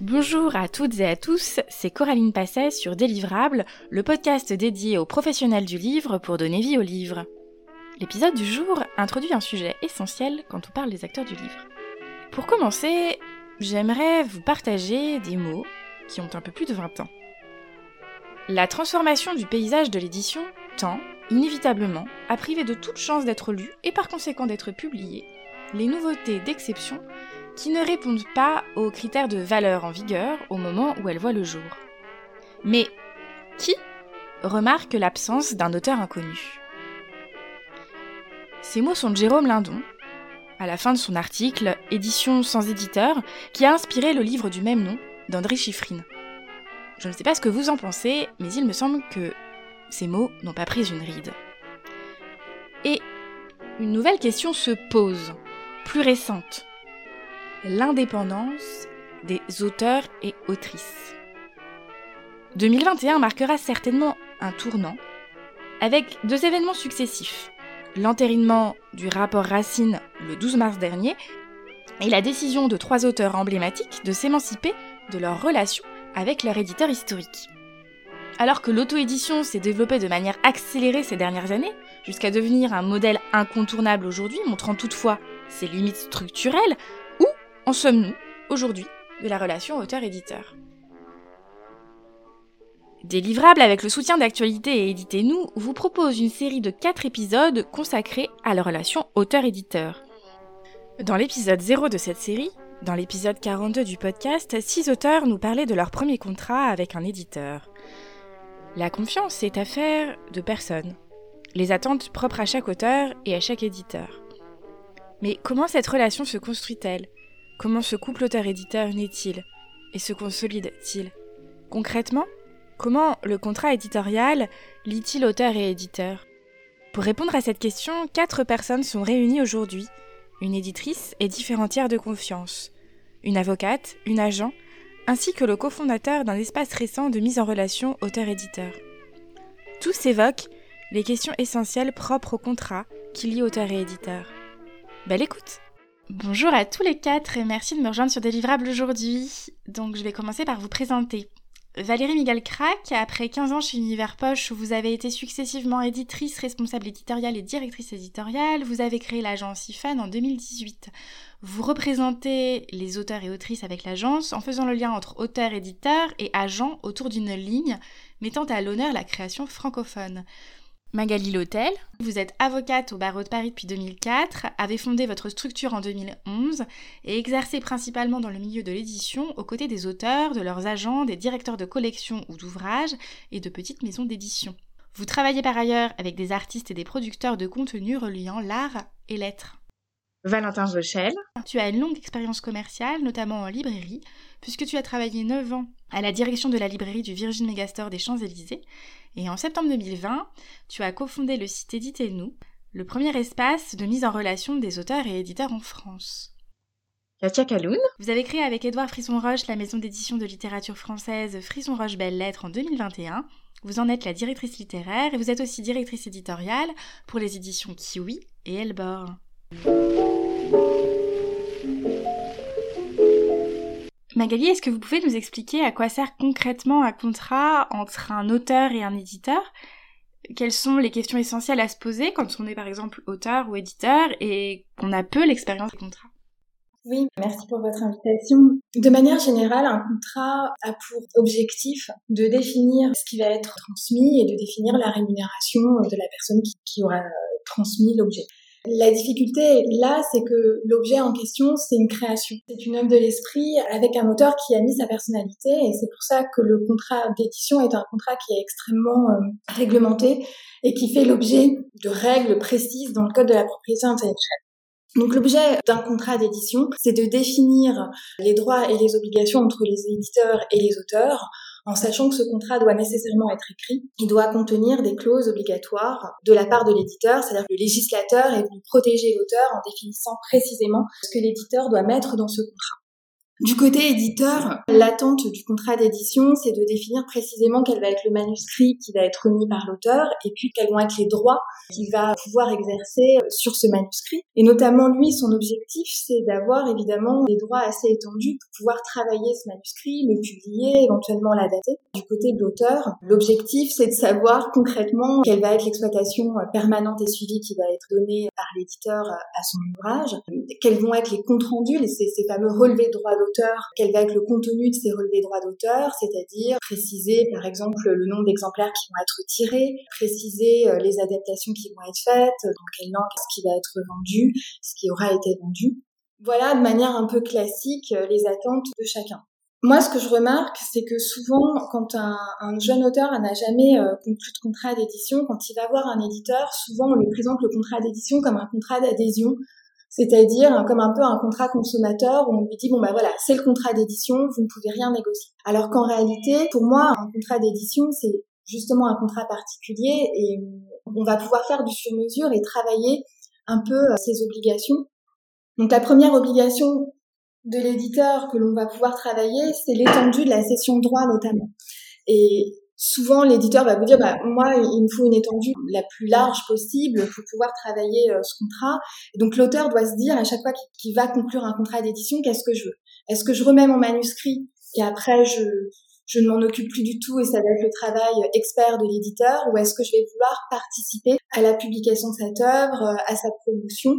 Bonjour à toutes et à tous, c'est Coraline Passet sur Délivrable, le podcast dédié aux professionnels du livre pour donner vie au livre. L'épisode du jour introduit un sujet essentiel quand on parle des acteurs du livre. Pour commencer, j'aimerais vous partager des mots qui ont un peu plus de 20 ans. La transformation du paysage de l'édition tend, inévitablement, à priver de toute chance d'être lu et par conséquent d'être publié les nouveautés d'exception qui ne répondent pas aux critères de valeur en vigueur au moment où elles voient le jour. Mais qui remarque l'absence d'un auteur inconnu? Ces mots sont de Jérôme Lindon, à la fin de son article Édition sans éditeur, qui a inspiré le livre du même nom d'André Chiffrine. Je ne sais pas ce que vous en pensez, mais il me semble que ces mots n'ont pas pris une ride. Et une nouvelle question se pose, plus récente. L'indépendance des auteurs et autrices. 2021 marquera certainement un tournant, avec deux événements successifs. L'entérinement du rapport Racine le 12 mars dernier et la décision de trois auteurs emblématiques de s'émanciper de leur relation avec leur éditeur historique. Alors que l'auto-édition s'est développée de manière accélérée ces dernières années, jusqu'à devenir un modèle incontournable aujourd'hui, montrant toutefois ses limites structurelles, en sommes-nous aujourd'hui de la relation auteur-éditeur? Délivrable avec le soutien d'actualité et Éditez-nous vous propose une série de 4 épisodes consacrés à la relation auteur-éditeur. Dans l'épisode 0 de cette série, dans l'épisode 42 du podcast, six auteurs nous parlaient de leur premier contrat avec un éditeur. La confiance est affaire de personne. Les attentes propres à chaque auteur et à chaque éditeur. Mais comment cette relation se construit-elle? Comment ce couple auteur-éditeur naît-il Et se consolide-t-il Concrètement, comment le contrat éditorial lie-t-il auteur et éditeur Pour répondre à cette question, quatre personnes sont réunies aujourd'hui une éditrice et différents tiers de confiance, une avocate, une agent, ainsi que le cofondateur d'un espace récent de mise en relation auteur-éditeur. Tous évoquent les questions essentielles propres au contrat qui lie auteur et éditeur. Belle écoute Bonjour à tous les quatre et merci de me rejoindre sur Délivrable aujourd'hui. Donc je vais commencer par vous présenter. Valérie Miguel-Crac, après 15 ans chez Univers Poche où vous avez été successivement éditrice, responsable éditoriale et directrice éditoriale, vous avez créé l'agence IFAN en 2018. Vous représentez les auteurs et autrices avec l'agence en faisant le lien entre auteur-éditeur et agent autour d'une ligne mettant à l'honneur la création francophone. Magali Lotel, vous êtes avocate au barreau de Paris depuis 2004, avez fondé votre structure en 2011 et exercez principalement dans le milieu de l'édition aux côtés des auteurs, de leurs agents, des directeurs de collection ou d'ouvrages et de petites maisons d'édition. Vous travaillez par ailleurs avec des artistes et des producteurs de contenu reliant l'art et l'être. Valentin Rochelle. Tu as une longue expérience commerciale, notamment en librairie, puisque tu as travaillé 9 ans à la direction de la librairie du Virgin Megastore des Champs-Élysées. Et en septembre 2020, tu as cofondé le site Éditez-nous, le premier espace de mise en relation des auteurs et éditeurs en France. Katia Kaloun. Vous avez créé avec Édouard Frisson-Roche la maison d'édition de littérature française Frisson-Roche Belles Lettres en 2021. Vous en êtes la directrice littéraire et vous êtes aussi directrice éditoriale pour les éditions Kiwi et Elbor. Magali, est-ce que vous pouvez nous expliquer à quoi sert concrètement un contrat entre un auteur et un éditeur? Quelles sont les questions essentielles à se poser quand on est par exemple auteur ou éditeur et qu'on a peu l'expérience du contrat? Oui, merci pour votre invitation. De manière générale, un contrat a pour objectif de définir ce qui va être transmis et de définir la rémunération de la personne qui, aura transmis l'objet. La difficulté là, c'est que l'objet en question, c'est une création. C'est une œuvre de l'esprit avec un auteur qui a mis sa personnalité et c'est pour ça que le contrat d'édition est un contrat qui est extrêmement euh, réglementé et qui fait l'objet de règles précises dans le code de la propriété intellectuelle. Donc l'objet d'un contrat d'édition, c'est de définir les droits et les obligations entre les éditeurs et les auteurs en sachant que ce contrat doit nécessairement être écrit. Il doit contenir des clauses obligatoires de la part de l'éditeur, c'est-à-dire que le législateur est venu protéger l'auteur en définissant précisément ce que l'éditeur doit mettre dans ce contrat. Du côté éditeur, l'attente du contrat d'édition, c'est de définir précisément quel va être le manuscrit qui va être remis par l'auteur et puis quels vont être les droits qu'il va pouvoir exercer sur ce manuscrit. Et notamment, lui, son objectif, c'est d'avoir évidemment des droits assez étendus pour pouvoir travailler ce manuscrit, le publier, éventuellement l'adapter. Du côté de l'auteur, l'objectif, c'est de savoir concrètement quelle va être l'exploitation permanente et suivie qui va être donnée par l'éditeur à son ouvrage, quels vont être les comptes rendus, ces, fameux relevés de droits quel va être le contenu de ces relevés droits d'auteur, c'est-à-dire préciser par exemple le nombre d'exemplaires qui vont être tirés, préciser euh, les adaptations qui vont être faites, dans quelle langue ce qui va être vendu, ce qui aura été vendu. Voilà de manière un peu classique euh, les attentes de chacun. Moi, ce que je remarque, c'est que souvent, quand un, jeune auteur n'a jamais euh, conclu de contrat d'édition, quand il va voir un éditeur, souvent on lui présente le contrat d'édition comme un contrat d'adhésion c'est-à-dire comme un peu un contrat consommateur où on lui dit bon bah voilà c'est le contrat d'édition vous ne pouvez rien négocier. Alors qu'en réalité pour moi un contrat d'édition c'est justement un contrat particulier et on va pouvoir faire du sur-mesure et travailler un peu euh, ses obligations. Donc la première obligation de l'éditeur que l'on va pouvoir travailler c'est l'étendue de la cession de droit notamment. Et souvent l'éditeur va vous dire bah moi il me faut une étendue la plus large possible pour pouvoir travailler euh, ce contrat donc l'auteur doit se dire à chaque fois qu'il va conclure un contrat d'édition qu'est-ce que je veux? Est-ce que je remets mon manuscrit et après je je ne m'en occupe plus du tout et ça va être le travail expert de l'éditeur? Ou est-ce que je vais vouloir participer à la publication de cette œuvre à sa promotion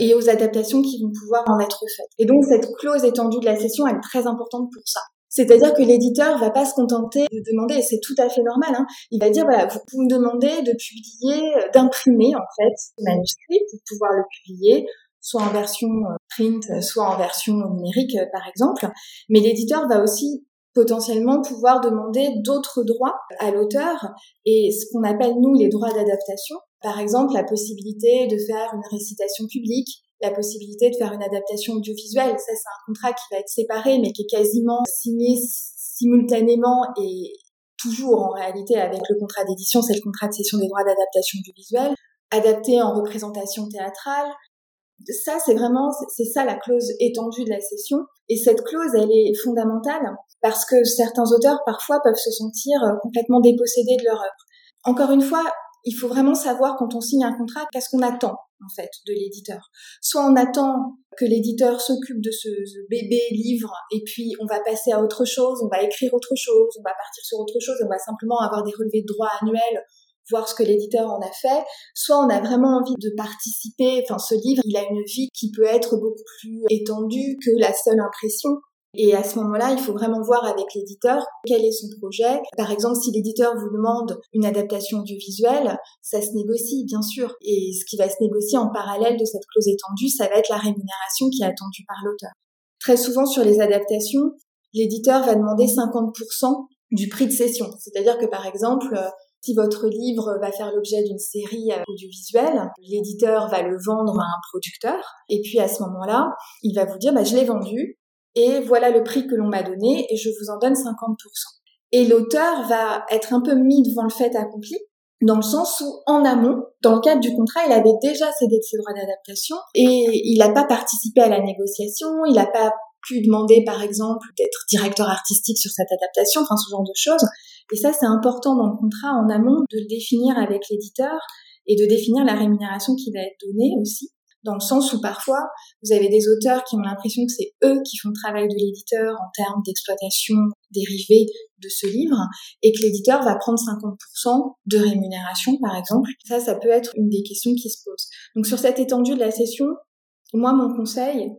et aux adaptations qui vont pouvoir en être faites? Et donc cette clause étendue de la session, elle est très importante pour ça. C'est-à-dire que l'éditeur va pas se contenter de demander, et c'est tout à fait normal, hein, il va dire, voilà, vous me demandez de publier, euh, d'imprimer en fait ce manuscrit pour pouvoir le publier, soit en version euh, print, soit en version numérique euh, par exemple. Mais l'éditeur va aussi potentiellement pouvoir demander d'autres droits à l'auteur et ce qu'on appelle nous les droits d'adaptation. Par exemple, la possibilité de faire une récitation publique, la possibilité de faire une adaptation audiovisuelle. Ça, c'est un contrat qui va être séparé, mais qui est quasiment signé simultanément et toujours en réalité avec le contrat d'édition, c'est le contrat de cession des droits d'adaptation audiovisuelle, adapté en représentation théâtrale. Ça, c'est vraiment, c'est ça la clause étendue de la cession. Et cette clause, elle est fondamentale parce que certains auteurs parfois peuvent se sentir euh, complètement dépossédés de leur œuvre. Encore une fois, il faut vraiment savoir quand on signe un contrat qu'est-ce qu'on attend en fait de l'éditeur. Soit on attend que l'éditeur s'occupe de ce, bébé livre et puis on va passer à autre chose, on va écrire autre chose, on va partir sur autre chose, on va simplement avoir des relevés de droits annuels voir ce que l'éditeur en a fait, soit on a vraiment envie de participer, enfin ce livre, il a une vie qui peut être beaucoup plus étendue que la seule impression. Et à ce moment-là, il faut vraiment voir avec l'éditeur quel est son projet. Par exemple, si l'éditeur vous demande une adaptation audiovisuelle, ça se négocie, bien sûr. Et ce qui va se négocier en parallèle de cette clause étendue, ça va être la rémunération qui est attendue par l'auteur. Très souvent, sur les adaptations, l'éditeur va demander 50% du prix de cession. C'est-à-dire que, par exemple, si votre livre va faire l'objet d'une série audiovisuelle, l'éditeur va le vendre à un producteur, et puis à ce moment-là, il va vous dire, bah, je l'ai vendu, et voilà le prix que l'on m'a donné et je vous en donne 50%. Et l'auteur va être un peu mis devant le fait accompli, dans le sens où, en amont, dans le cadre du contrat, il avait déjà cédé de ses droits d'adaptation et il n'a pas participé à la négociation, il n'a pas pu demander, par exemple, d'être directeur artistique sur cette adaptation, enfin ce genre de choses. Et ça, c'est important dans le contrat en amont de le définir avec l'éditeur et de définir la rémunération qui va être donnée aussi dans le sens où parfois vous avez des auteurs qui ont l'impression que c'est eux qui font le travail de l'éditeur en termes d'exploitation dérivée de ce livre et que l'éditeur va prendre 50% de rémunération par exemple. Ça, ça peut être une des questions qui se posent. Donc sur cette étendue de la session, moi mon conseil,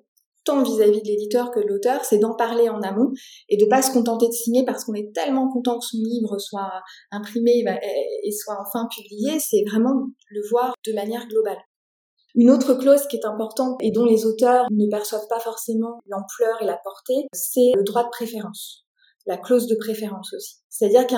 tant vis-à-vis de l'éditeur que de l'auteur, c'est d'en parler en amont et de pas se contenter de signer parce qu'on est tellement content que son livre soit imprimé bah, et soit enfin publié, c'est vraiment le voir de manière globale. Une autre clause qui est importante et dont les auteurs ne perçoivent pas forcément l'ampleur et la portée, c'est le droit de préférence, la clause de préférence aussi. C'est-à-dire que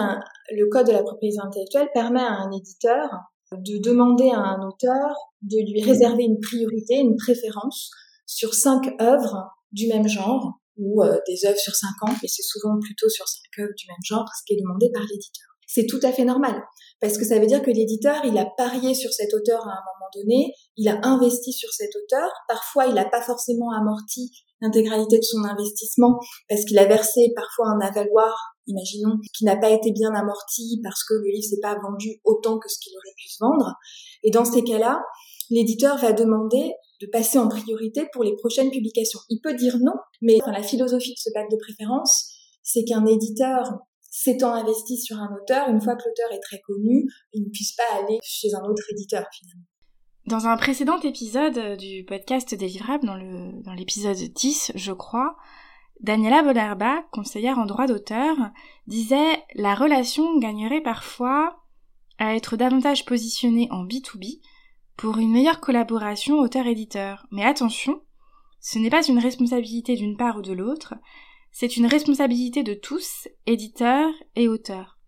le code de la propriété intellectuelle permet à un éditeur de demander à un auteur de lui réserver une priorité, une préférence sur cinq œuvres du même genre ou euh, des œuvres sur cinq ans, mais c'est souvent plutôt sur cinq œuvres du même genre, ce qui est demandé par l'éditeur. C'est tout à fait normal. Parce que ça veut dire que l'éditeur, il a parié sur cet auteur à un moment donné, il a investi sur cet auteur, parfois il n'a pas forcément amorti l'intégralité de son investissement parce qu'il a versé parfois un avaloir, imaginons, qui n'a pas été bien amorti parce que le livre s'est pas vendu autant que ce qu'il aurait pu se vendre. Et dans ces cas-là, l'éditeur va demander de passer en priorité pour les prochaines publications. Il peut dire non, mais la philosophie de ce pacte de préférence, c'est qu'un éditeur s'étant investi sur un auteur, une fois que l'auteur est très connu, il ne puisse pas aller chez un autre éditeur finalement. Dans un précédent épisode du podcast Délivrable, dans, dans l'épisode 10, je crois, Daniela Bolerba, conseillère en droit d'auteur, disait La relation gagnerait parfois à être davantage positionnée en B2B pour une meilleure collaboration auteur-éditeur. Mais attention, ce n'est pas une responsabilité d'une part ou de l'autre, c'est une responsabilité de tous, éditeurs et auteurs.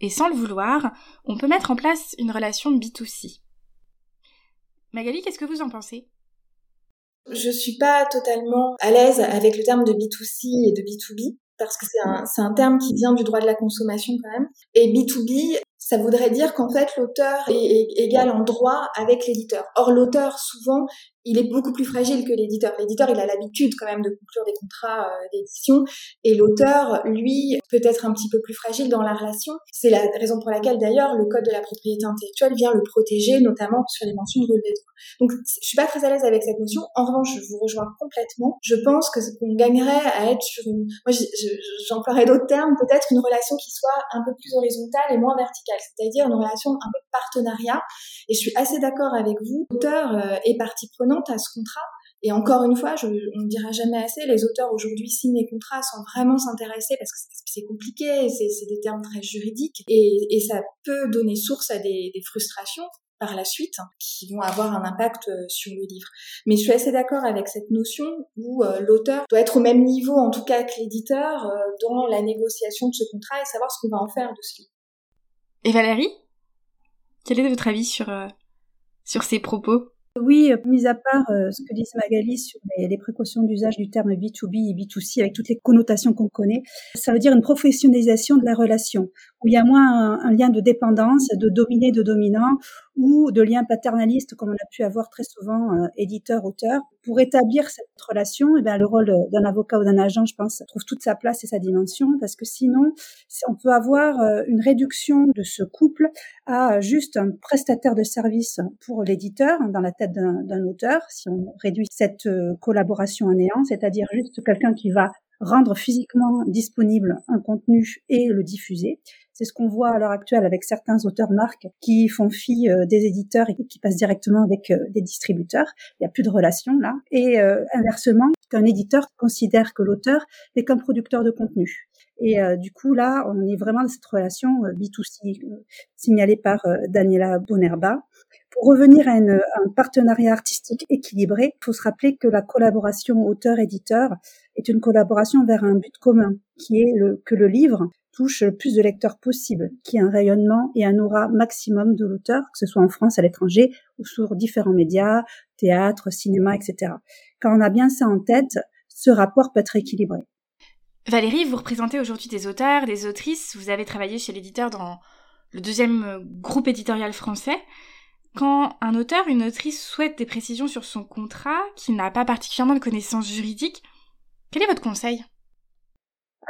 Et sans le vouloir, on peut mettre en place une relation B2C. Magali, qu'est-ce que vous en pensez? Je suis pas totalement à l'aise avec le terme de B2C et de B2B parce que c'est un, un terme qui vient du droit de la consommation quand même. Et B2B, ça voudrait dire qu'en fait l'auteur est, égal en droit avec l'éditeur. Or l'auteur souvent il est beaucoup plus fragile que l'éditeur. L'éditeur il a l'habitude quand même de conclure des contrats euh, d'édition et l'auteur lui peut être un petit peu plus fragile dans la relation. C'est la raison pour laquelle d'ailleurs le code de la propriété intellectuelle vient le protéger notamment sur les mentions de relevé Donc je suis pas très à l'aise avec cette notion. En revanche je vous rejoins complètement. Je pense que qu'on gagnerait à être sur une moi j'emploierais d'autres termes peut-être une relation qui soit un peu plus horizontale et moins verticale c'est-à-dire une relation un peu de partenariat. Et je suis assez d'accord avec vous, l'auteur euh, est partie prenante à ce contrat. Et encore une fois, on ne dira jamais assez, les auteurs aujourd'hui signent les contrats sans vraiment s'intéresser parce que c'est compliqué, c'est des termes très juridiques et, ça peut donner source à des, frustrations par la suite qui vont avoir un impact euh, sur le livre. Mais je suis assez d'accord avec cette notion où euh, l'auteur doit être au même niveau en tout cas que l'éditeur dans la négociation de ce contrat et savoir ce qu'on va en faire de ce livre. Et Valérie Quel est votre avis sur, euh, ces propos? Oui, mis à part euh, ce que dit Magali sur les, précautions d'usage du terme B2B et B2C avec toutes les connotations qu'on connaît, ça veut dire une professionnalisation de la relation, où il y a moins un, lien de dépendance, de dominé, de dominant, ou de lien paternaliste comme on a pu avoir très souvent euh, éditeur-auteur. Pour établir cette relation, eh bien, le rôle d'un avocat ou d'un agent, je pense, trouve toute sa place et sa dimension, parce que sinon, on peut avoir euh, une réduction de ce couple à juste un prestataire de service pour l'éditeur dans la tête d'un auteur, si on réduit cette euh, collaboration à néant, c'est-à-dire juste quelqu'un qui va rendre physiquement disponible un contenu et le diffuser. C'est ce qu'on voit à l'heure actuelle avec certains auteurs marques qui font fi euh, des éditeurs et qui passent directement avec euh, des distributeurs. Il n'y a plus de relation là. Et inversement, qu'un éditeur considère que l'auteur n'est qu'un producteur de contenu. Et du coup, là, on est vraiment dans cette relation B2C signalée par Daniela Bonerba, pour revenir à, un partenariat artistique équilibré, il faut se rappeler que la collaboration auteur-éditeur est une collaboration vers un but commun, qui est que le livre touche le plus de lecteurs possible, qui ait un rayonnement et un aura maximum de l'auteur, que ce soit en France, à l'étranger ou sur différents médias, théâtre, cinéma, etc. Quand on a bien ça en tête, ce rapport peut être équilibré. Valérie, vous représentez aujourd'hui des auteurs, des autrices, vous avez travaillé chez l'éditeur dans le deuxième groupe éditorial français. Quand un auteur, une autrice souhaite des précisions sur son contrat, qui n'a pas particulièrement de connaissances juridiques, quel est votre conseil?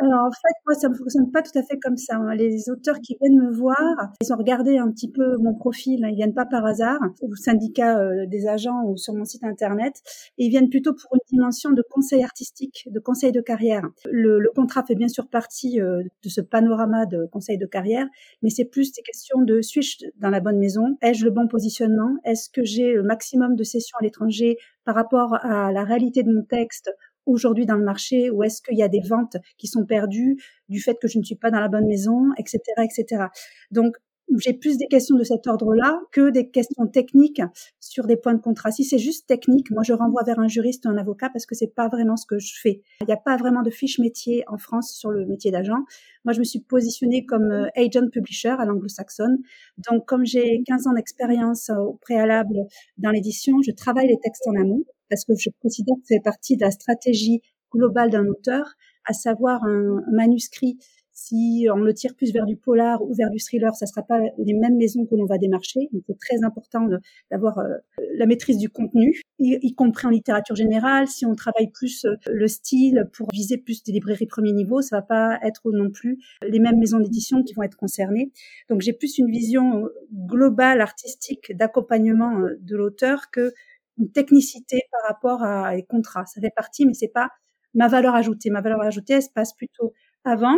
Alors en fait, moi, ça ne fonctionne pas tout à fait comme ça. Hein. Les auteurs qui viennent me voir, ils ont regardé un petit peu mon profil, hein. ils viennent pas par hasard, au syndicat euh, des agents ou sur mon site internet, et ils viennent plutôt pour une dimension de conseil artistique, de conseil de carrière. Le, le contrat fait bien sûr partie euh, de ce panorama de conseil de carrière, mais c'est plus des questions de suis-je dans la bonne maison? Ai-je le bon positionnement? Est-ce que j'ai le maximum de sessions à l'étranger par rapport à la réalité de mon texte aujourd'hui dans le marché ou est-ce qu'il y a des ventes qui sont perdues du fait que je ne suis pas dans la bonne maison, etc., etc. Donc, j'ai plus des questions de cet ordre-là que des questions techniques sur des points de contrat. Si c'est juste technique, moi je renvoie vers un juriste ou un avocat parce que c'est pas vraiment ce que je fais. Il n'y a pas vraiment de fiche métier en France sur le métier d'agent. Moi je me suis positionnée comme euh, agent publisher à l'anglo-saxonne. Donc comme j'ai 15 ans d'expérience au préalable dans l'édition, je travaille les textes en amont parce que je considère que c'est partie de la stratégie globale d'un auteur, à savoir un, manuscrit Si on le tire plus vers du polar ou vers du thriller, ça sera pas les mêmes maisons que l'on va démarcher. Donc, c'est très important d'avoir euh, la maîtrise du contenu, y, compris en littérature générale. Si on travaille plus euh, le style pour viser plus des librairies premier niveau, ça va pas être non plus les mêmes maisons d'édition qui vont être concernées. Donc, j'ai plus une vision euh, globale artistique d'accompagnement de l'auteur que une technicité par rapport à les contrats. Ça fait partie, mais c'est pas ma valeur ajoutée. Ma valeur ajoutée, elle se passe plutôt avant.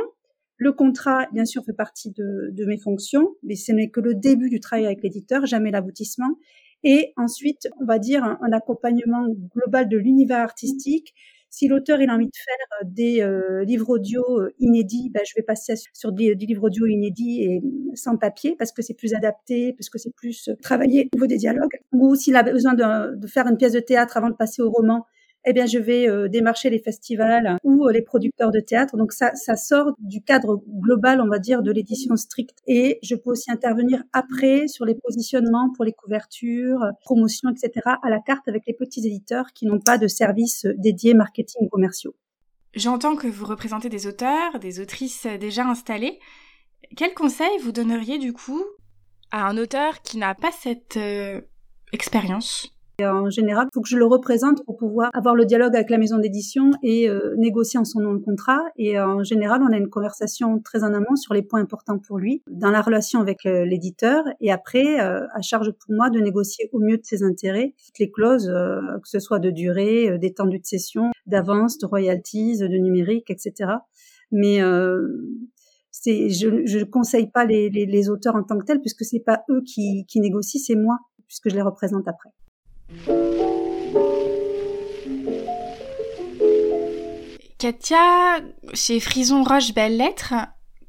Le contrat, bien sûr, fait partie de, de mes fonctions, mais ce n'est que le début du travail avec l'éditeur, jamais l'aboutissement. Et ensuite, on va dire un, accompagnement global de l'univers artistique. Si l'auteur il a envie de faire des euh, livres audio euh, inédits, ben, je vais passer sur des, livres audio inédits et sans papier parce que c'est plus adapté, parce que c'est plus travaillé au niveau des dialogues. Ou s'il a besoin de, faire une pièce de théâtre avant de passer au roman, eh bien, je vais euh, démarcher les festivals ou euh, les producteurs de théâtre. Donc, ça, ça sort du cadre global, on va dire, de l'édition stricte. Et je peux aussi intervenir après sur les positionnements pour les couvertures, promotions, etc., à la carte avec les petits éditeurs qui n'ont pas de services dédiés marketing commerciaux. J'entends que vous représentez des auteurs, des autrices déjà installés. Quel conseil vous donneriez du coup à un auteur qui n'a pas cette euh, expérience? En général, il faut que je le représente pour pouvoir avoir le dialogue avec la maison d'édition et euh, négocier en son nom le contrat. Et euh, en général, on a une conversation très en amont sur les points importants pour lui dans la relation avec euh, l'éditeur. Et après, à charge pour moi de négocier au mieux de ses intérêts les clauses, que ce soit de durée, d'étendue de cession, d'avance, de royalties, de numérique, etc. Mais je ne conseille pas les, auteurs en tant que tels puisque c'est pas eux qui négocient, c'est moi puisque je les représente après. Katia, chez Frison Roche Belles Lettres,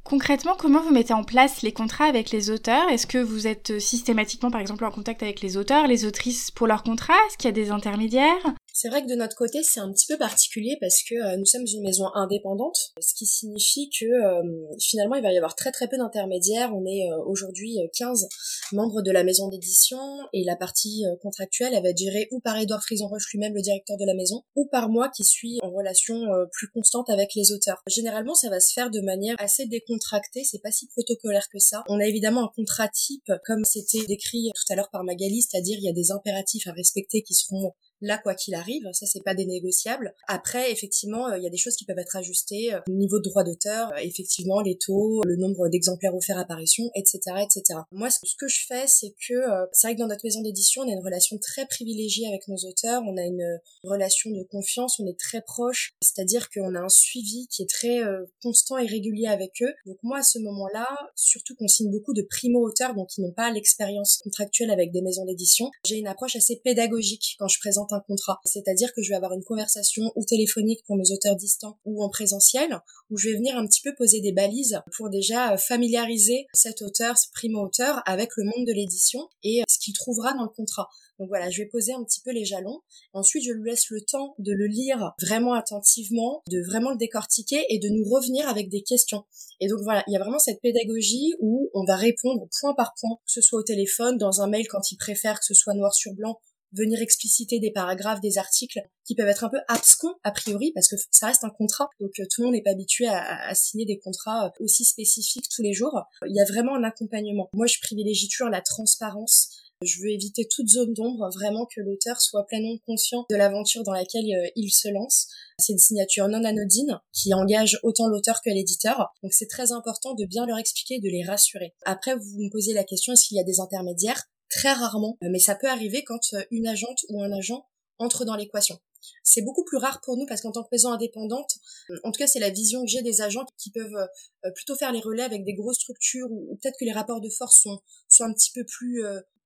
concrètement, comment vous mettez en place les contrats avec les auteurs? Est-ce que vous êtes systématiquement, par exemple, en contact avec les auteurs, les autrices pour leurs contrats? Est-ce qu'il y a des intermédiaires? C'est vrai que de notre côté, c'est un petit peu particulier parce que euh, nous sommes une maison indépendante, ce qui signifie que euh, finalement, il va y avoir très très peu d'intermédiaires. On est euh, aujourd'hui 15 membres de la maison d'édition et la partie contractuelle, elle va être gérée ou par Edouard Frison-Roche lui-même, le directeur de la maison, ou par moi qui suis en relation plus constante avec les auteurs. Généralement, ça va se faire de manière assez décontractée, c'est pas si protocolaire que ça. On a évidemment un contrat type, comme c'était décrit tout à l'heure par Magali, c'est-à-dire il y a des impératifs à respecter qui seront là quoi qu'il arrive, ça c'est pas dénégociable. Après effectivement, euh, il y a des choses qui peuvent être ajustées, euh, le niveau de droit d'auteur, euh, effectivement les taux, le nombre d'exemplaires offerts à apparition, etc., etc. Moi ce que je fais c'est que c'est vrai que dans notre maison d'édition on a une relation très privilégiée avec nos auteurs, on a une relation de confiance, on est très proche, c'est-à-dire qu'on a un suivi qui est très constant et régulier avec eux. Donc moi à ce moment-là, surtout qu'on signe beaucoup de primo-auteurs donc qui n'ont pas l'expérience contractuelle avec des maisons d'édition, j'ai une approche assez pédagogique quand je présente contrat. C'est-à-dire que je vais avoir une conversation ou téléphonique pour nos auteurs distants ou en présentiel, où je vais venir un petit peu poser des balises pour déjà familiariser cet auteur, ce primo-auteur, avec le monde de l'édition et ce qu'il trouvera dans le contrat. Donc voilà, je vais poser un petit peu les jalons. Ensuite, je lui laisse le temps de le lire vraiment attentivement, de vraiment le décortiquer et de nous revenir avec des questions. Et donc voilà, il y a vraiment cette pédagogie où on va répondre point par point, que ce soit au téléphone, dans un mail quand il préfère que ce soit noir sur blanc venir expliciter des paragraphes, des articles qui peuvent être un peu abscons a priori parce que ça reste un contrat. Donc euh, tout le monde n'est pas habitué à, signer des contrats euh, aussi spécifiques tous les jours. Il y a vraiment un accompagnement. Moi, je privilégie toujours la transparence. Je veux éviter toute zone d'ombre, vraiment que l'auteur soit pleinement conscient de l'aventure dans laquelle euh, il se lance. C'est une signature non anodine qui engage autant l'auteur que l'éditeur. Donc c'est très important de bien leur expliquer, de les rassurer. Après, vous me posez la question, est-ce qu'il y a des intermédiaires? Très rarement, mais ça peut arriver quand euh, une agente ou un agent entre dans l'équation. C'est beaucoup plus rare pour nous parce qu'en tant que maison indépendante, euh, en tout cas c'est la vision que j'ai des agents qui peuvent euh, plutôt faire les relais avec des grosses structures ou, peut-être que les rapports de force sont, un petit peu plus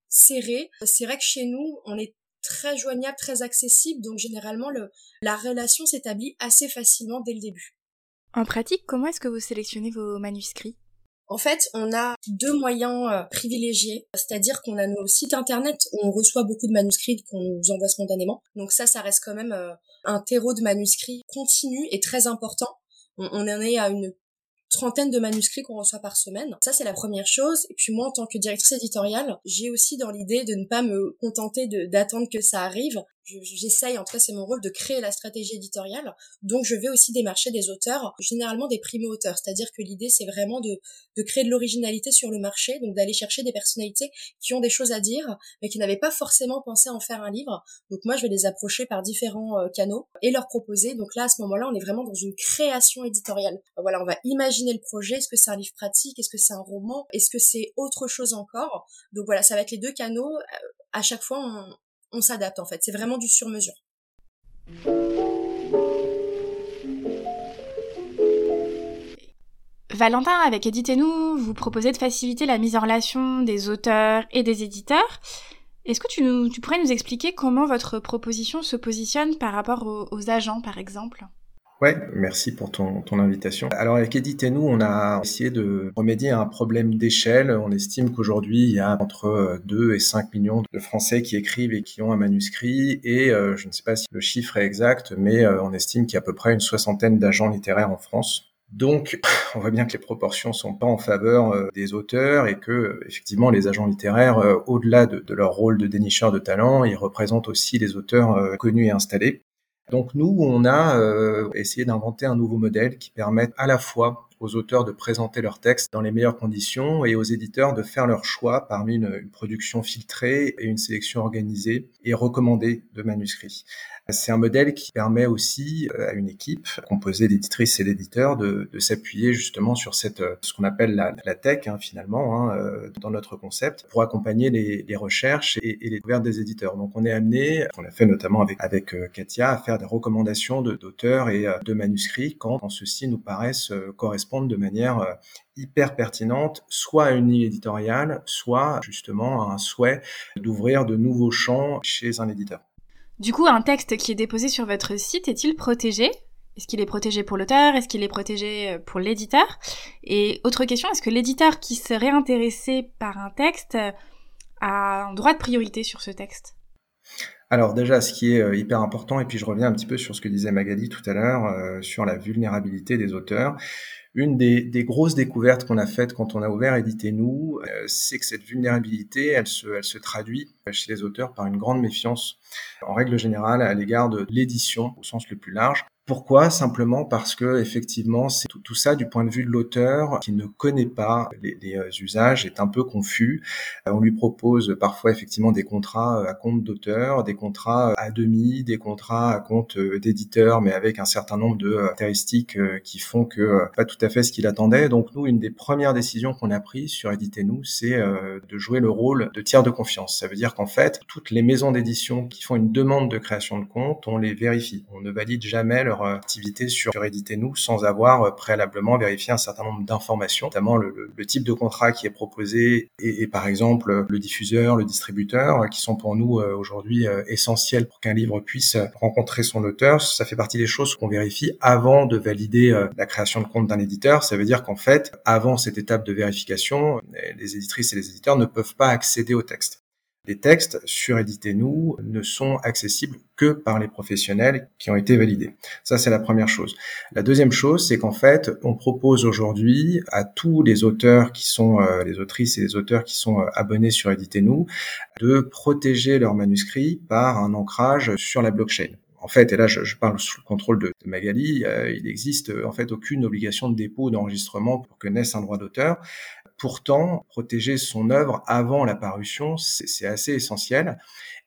serrés. C'est vrai que chez nous, on est très joignable, très accessible, donc généralement le, la relation s'établit assez facilement dès le début. En pratique, comment est-ce que vous sélectionnez vos manuscrits? En fait, on a deux moyens euh, privilégiés, c'est-à-dire qu'on a nos sites internet où on reçoit beaucoup de manuscrits qu'on nous envoie spontanément. Donc ça, ça reste quand même euh, un terreau de manuscrits continu et très important. On, en est à une trentaine de manuscrits qu'on reçoit par semaine. Ça, c'est la première chose. Et puis moi, en tant que directrice éditoriale, j'ai aussi dans l'idée de ne pas me contenter d'attendre que ça arrive. J'essaye, en tout cas c'est mon rôle, de créer la stratégie éditoriale. Donc je vais aussi démarcher des auteurs, généralement des primo-auteurs. C'est-à-dire que l'idée c'est vraiment de, de créer de l'originalité sur le marché, donc d'aller chercher des personnalités qui ont des choses à dire, mais qui n'avaient pas forcément pensé en faire un livre. Donc moi je vais les approcher par différents euh, canaux et leur proposer. Donc là à ce moment-là on est vraiment dans une création éditoriale. Voilà, on va imaginer le projet. Est-ce que c'est un livre pratique? Est-ce que c'est un roman? Est-ce que c'est autre chose encore? Donc voilà, ça va être les deux canaux. Euh, à chaque fois, on, on s'adapte en fait. C'est vraiment du sur-mesure. Valentin, avec Éditez-nous, vous proposez de faciliter la mise en relation des auteurs et des éditeurs. Est-ce que tu, pourrais nous expliquer comment votre proposition se positionne par rapport aux agents, par exemple? Ouais, merci pour ton, invitation. Alors avec Edith et nous, on a essayé de remédier à un problème d'échelle. On estime qu'aujourd'hui, il y a entre 2 et 5 millions de Français qui écrivent et qui ont un manuscrit. Et euh, je ne sais pas si le chiffre est exact, mais euh, on estime qu'il y a à peu près une soixantaine d'agents littéraires en France. Donc, on voit bien que les proportions sont pas en faveur euh, des auteurs et que, effectivement, les agents littéraires, au-delà de, de, leur rôle de dénicheur de talent, ils représentent aussi les auteurs connus et installés. Donc nous, on a euh, essayé d'inventer un nouveau modèle qui permette à la fois aux auteurs de présenter leurs textes dans les meilleures conditions et aux éditeurs de faire leur choix parmi une, une production filtrée et une sélection organisée et recommandée de manuscrits. C'est un modèle qui permet aussi euh, à une équipe composée d'éditrices et d'éditeurs de, s'appuyer justement sur euh, ce qu'on appelle la, tech hein, finalement hein, euh, dans notre concept pour accompagner les, recherches et, les découvertes des éditeurs. Donc on est amené, on l'a fait notamment avec avec Katia, à faire des recommandations d'auteurs et de manuscrits quand, quand ceux-ci nous paraissent correspondre de manière hyper pertinente, soit à une ligne éditoriale, soit justement à un souhait d'ouvrir de nouveaux champs chez un éditeur. Du coup, un texte qui est déposé sur votre site est-il protégé? Est-ce qu'il est protégé pour l'auteur? Est-ce qu'il est protégé euh, pour l'éditeur? Et autre question, est-ce que l'éditeur qui serait intéressé par un texte euh, a un droit de priorité sur ce texte? Alors déjà, ce qui est euh, hyper important, et puis je reviens un petit peu sur ce que disait Magali tout à l'heure, sur la vulnérabilité des auteurs. Une des, grosses découvertes qu'on a faites quand on a ouvert Éditez-nous, c'est que cette vulnérabilité, elle se traduit chez les auteurs par une grande méfiance, en règle générale, à l'égard de l'édition au sens le plus large. Pourquoi? Simplement parce que effectivement, c'est tout, ça du point de vue de l'auteur qui ne connaît pas les, les, euh, usages est un peu confus. Euh, on lui propose parfois effectivement des contrats euh, à compte d'auteur, des contrats à demi, des contrats à compte d'éditeur, mais avec un certain nombre de caractéristiques qui font que pas tout à fait ce qu'il attendait. Donc nous, une des premières décisions qu'on a prises sur Éditer nous, c'est de jouer le rôle de tiers de confiance. Ça veut dire qu'en fait, toutes les maisons d'édition qui font une demande de création de compte, on les vérifie. On ne valide jamais leur activité sur, sur Éditez-nous sans avoir euh, préalablement vérifié un certain nombre d'informations, notamment le, le, type de contrat qui est proposé et, et, par exemple le diffuseur, le distributeur, euh, qui sont pour nous euh, aujourd'hui essentiels pour qu'un livre puisse rencontrer son auteur. Ça fait partie des choses qu'on vérifie avant de valider la création de compte d'un éditeur. Ça veut dire qu'en fait, avant cette étape de vérification, les éditrices et les éditeurs ne peuvent pas accéder au texte. Les textes sur Éditez-nous ne sont accessibles que par les professionnels qui ont été validés. Ça, c'est la première chose. La deuxième chose, c'est qu'en fait, on propose aujourd'hui à tous les auteurs qui sont, euh, les autrices et les auteurs qui sont euh, abonnés sur Éditez-nous, de protéger leurs manuscrits par un ancrage sur la blockchain. En fait, et là je, parle sous le contrôle de, Magali, euh, il n'existe en fait aucune obligation de dépôt d'enregistrement pour que naisse un droit d'auteur. Pourtant, protéger son œuvre avant la parution, c'est assez essentiel.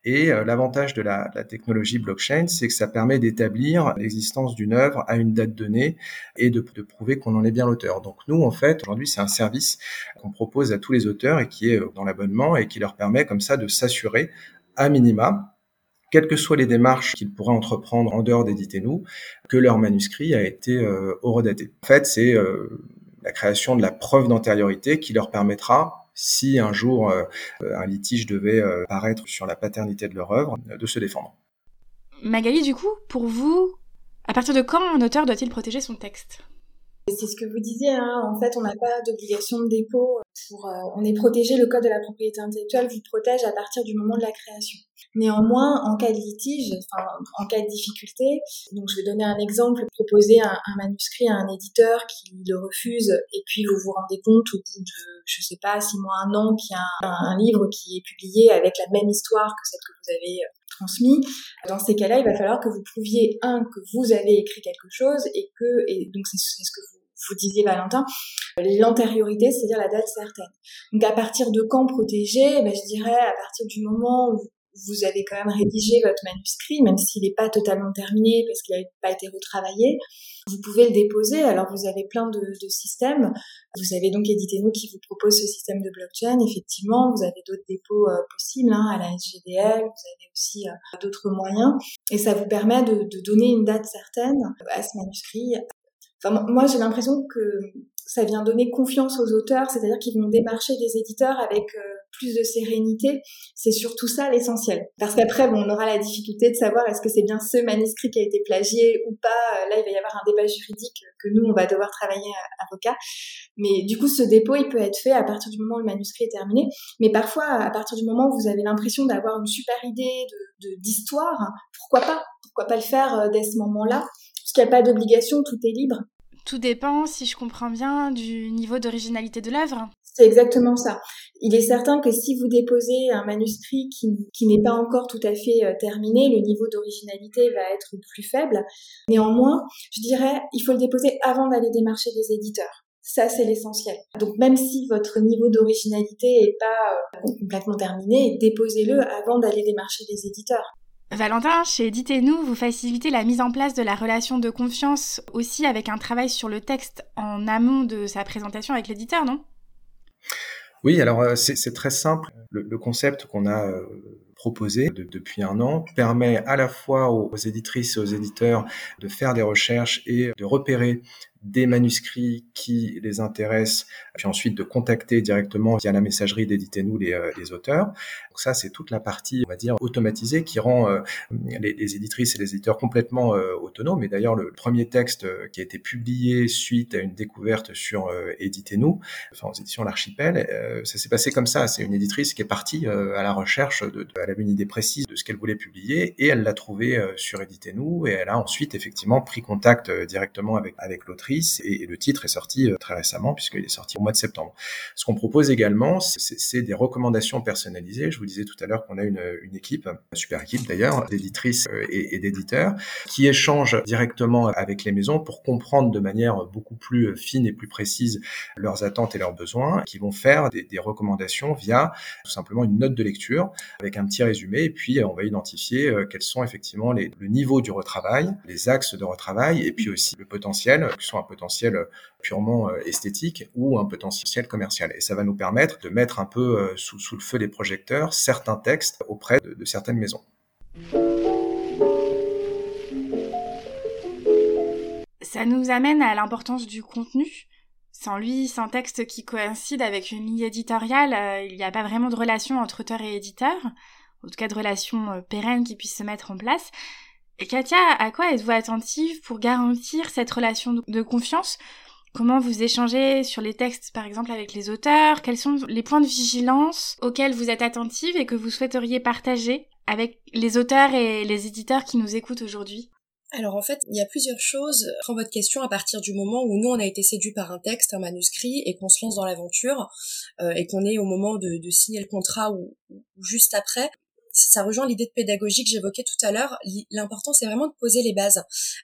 Et euh, l'avantage de la, technologie blockchain, c'est que ça permet d'établir l'existence d'une œuvre à une date donnée et de, prouver qu'on en est bien l'auteur. Donc nous, en fait, aujourd'hui, c'est un service qu'on propose à tous les auteurs et qui est euh, dans l'abonnement et qui leur permet comme ça de s'assurer à minima quelles que soient les démarches qu'ils pourraient entreprendre en dehors d'éditer nous, que leur manuscrit a été euh, horodaté. En fait, c'est euh, la création de la preuve d'antériorité qui leur permettra, si un jour euh, un litige devait euh, paraître sur la paternité de leur œuvre, de se défendre. Magali, du coup, pour vous, à partir de quand un auteur doit-il protéger son texte? C'est ce que vous disiez, hein. en fait, on n'a pas d'obligation de dépôt. Pour, euh, on est protégé, le code de la propriété intellectuelle vous protège à partir du moment de la création. Néanmoins, en cas de litige, en cas de difficulté, donc je vais donner un exemple, proposer un, manuscrit à un éditeur qui le refuse, et puis vous vous rendez compte au bout de, je sais pas, six mois, un an, qu'il y a un, livre qui est publié avec la même histoire que celle que vous avez transmis. Dans ces cas-là, il va falloir que vous prouviez un que vous avez écrit quelque chose et que et donc c'est ce que vous vous disiez Valentin, l'antériorité, c'est-à-dire la date certaine. Donc à partir de quand protéger ben, Je dirais à partir du moment où vous avez quand même rédigé votre manuscrit, même s'il n'est pas totalement terminé parce qu'il n'a pas été retravaillé. Vous pouvez le déposer. Alors vous avez plein de, systèmes. Vous avez donc Éditez-nous qui vous propose ce système de blockchain. Effectivement, vous avez d'autres dépôts euh, possibles hein, à la SGDL. Vous avez aussi euh, d'autres moyens. Et ça vous permet de, donner une date certaine à ce manuscrit. Moi, j'ai l'impression que ça vient donner confiance aux auteurs, c'est-à-dire qu'ils vont démarcher des éditeurs avec euh, plus de sérénité. C'est surtout ça l'essentiel. Parce qu'après, bon, on aura la difficulté de savoir est-ce que c'est bien ce manuscrit qui a été plagié ou pas. Là, il va y avoir un débat juridique que nous, on va devoir travailler à avocat. Mais du coup, ce dépôt, il peut être fait à partir du moment où le manuscrit est terminé. Mais parfois, à partir du moment où vous avez l'impression d'avoir une super idée d'histoire, pourquoi pas? Pourquoi pas le faire euh, dès ce moment-là? N'y a pas d'obligation, tout est libre. Tout dépend, si je comprends bien, du niveau d'originalité de l'œuvre. C'est exactement ça. Il est certain que si vous déposez un manuscrit qui, qui n'est pas encore tout à fait euh, terminé, le niveau d'originalité va être plus faible. Néanmoins, je dirais, il faut le déposer avant d'aller démarcher des éditeurs. Ça, c'est l'essentiel. Donc, même si votre niveau d'originalité n'est pas euh, complètement terminé, déposez-le avant d'aller démarcher des éditeurs. Valentin, chez Éditez-nous, vous facilitez la mise en place de la relation de confiance aussi avec un travail sur le texte en amont de sa présentation avec l'éditeur, non? Oui, alors euh, c'est très simple. Le, concept qu'on a euh, proposé depuis un an permet à la fois aux éditrices et aux éditeurs de faire des recherches et de repérer des manuscrits qui les intéressent, puis ensuite de contacter directement via la messagerie d'éditer-nous les, euh, les, auteurs. Donc ça, c'est toute la partie, on va dire, automatisée qui rend euh, les, éditrices et les éditeurs complètement euh, autonomes. Et d'ailleurs, le premier texte qui a été publié suite à une découverte sur Éditez-nous, enfin aux éditions L'Archipel, ça s'est passé comme ça. C'est une éditrice qui est partie à la recherche, de, de, elle avait une idée précise de ce qu'elle voulait publier et elle l'a trouvé sur Éditez-nous et elle a ensuite effectivement pris contact directement avec, avec l'autrice et, le titre est sorti euh, très récemment puisqu'il est sorti au mois de septembre. Ce qu'on propose également, c'est des recommandations personnalisées. Je vous disais tout à l'heure qu'on a une, une, équipe, super équipe d'ailleurs, d'éditrices euh, et, d'éditeurs qui échangent directement avec les maisons pour comprendre de manière beaucoup plus fine et plus précise leurs attentes et leurs besoins, qui vont faire des, recommandations via tout simplement une note de lecture avec un petit résumé et puis on va identifier euh, quels sont effectivement le niveau du retravail, les axes de retravail et puis aussi le potentiel, que ce soit un potentiel euh, purement euh, esthétique ou un potentiel commercial. Et ça va nous permettre de mettre un peu euh, sous, le feu des projecteurs certains textes auprès de, certaines maisons. Ça nous amène à l'importance du contenu. Sans lui, sans texte qui coïncide avec une ligne éditoriale, il n'y a pas vraiment de relation entre auteur et éditeur, en tout cas de relation pérenne qui puisse se mettre en place. Et Katia, à quoi êtes-vous attentive pour garantir cette relation de confiance? Comment vous échangez sur les textes, par exemple, avec les auteurs? Quels sont les points de vigilance auxquels vous êtes attentive et que vous souhaiteriez partager avec les auteurs et les éditeurs qui nous écoutent aujourd'hui? Alors en fait, il y a plusieurs choses. Prends votre question à partir du moment où nous on a été séduit par un texte, un manuscrit, et qu'on se lance dans l'aventure, euh, et qu'on est au moment de, signer le contrat ou, juste après ça rejoint l'idée de pédagogie que j'évoquais tout à l'heure. L'important, c'est vraiment de poser les bases.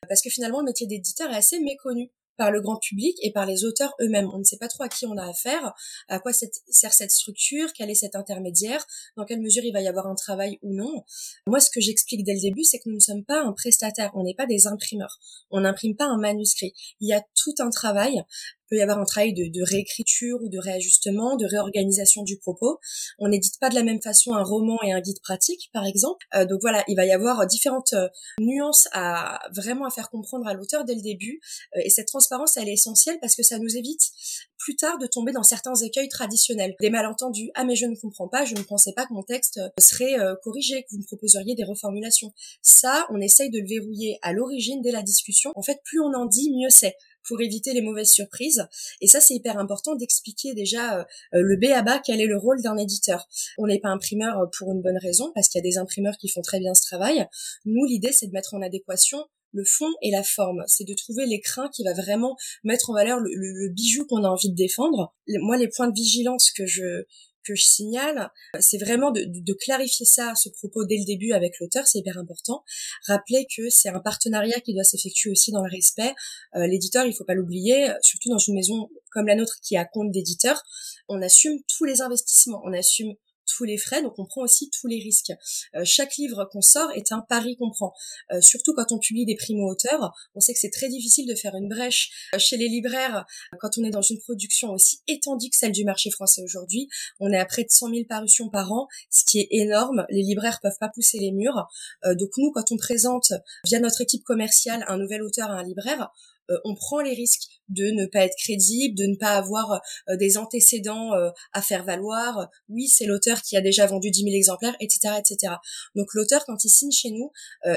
Parce que finalement, le métier d'éditeur est assez méconnu par le grand public et par les auteurs eux-mêmes. On ne sait pas trop à qui on a affaire, à quoi sert cette structure, quel est cet intermédiaire, dans quelle mesure il va y avoir un travail ou non. Moi, ce que j'explique dès le début, c'est que nous ne sommes pas un prestataire, on n'est pas des imprimeurs, on n'imprime pas un manuscrit. Il y a tout un travail peut y avoir un travail de, réécriture ou de réajustement, de réorganisation du propos. On n'édite pas de la même façon un roman et un guide pratique, par exemple. Euh, donc voilà, il va y avoir différentes euh, nuances à vraiment à faire comprendre à l'auteur dès le début. Euh, et cette transparence, elle est essentielle parce que ça nous évite plus tard de tomber dans certains écueils traditionnels. Des malentendus. Ah mais je ne comprends pas, je ne pensais pas que mon texte serait corrigé, que vous me proposeriez des reformulations. Ça, on essaye de le verrouiller à l'origine dès la discussion. En fait, plus on en dit, mieux c'est pour éviter les mauvaises surprises. Et ça, c'est hyper important d'expliquer déjà euh, le B à bas quel est le rôle d'un éditeur. On n'est pas imprimeur euh, pour une bonne raison, parce qu'il y a des imprimeurs qui font très bien ce travail. Nous, l'idée, c'est de mettre en adéquation le fond et la forme. C'est de trouver l'écrin qui va vraiment mettre en valeur le, le bijou qu'on a envie de défendre. Moi, les points de vigilance que je que je signale, c'est vraiment de, de, clarifier ça, ce propos dès le début avec l'auteur, c'est hyper important. Rappeler que c'est un partenariat qui doit s'effectuer aussi dans le respect. Euh, l'éditeur, il faut pas l'oublier, surtout dans une maison comme la nôtre qui a compte d'éditeur, on assume tous les investissements, on assume tous les frais, donc on prend aussi tous les risques. Euh, chaque livre qu'on sort est un pari qu'on prend. Euh, surtout quand on publie des primo-auteurs, on sait que c'est très difficile de faire une brèche euh, chez les libraires quand on est dans une production aussi étendue que celle du marché français aujourd'hui. On est à près de 100 000 parutions par an, ce qui est énorme. Les libraires peuvent pas pousser les murs. donc nous, quand on présente via notre équipe commerciale un nouvel auteur à un libraire, euh, on prend les risques de ne pas être crédible, de ne pas avoir euh, des antécédents euh, à faire valoir. Oui, c'est l'auteur qui a déjà vendu 10 000 exemplaires, etc., etc. Donc l'auteur, quand il signe chez nous,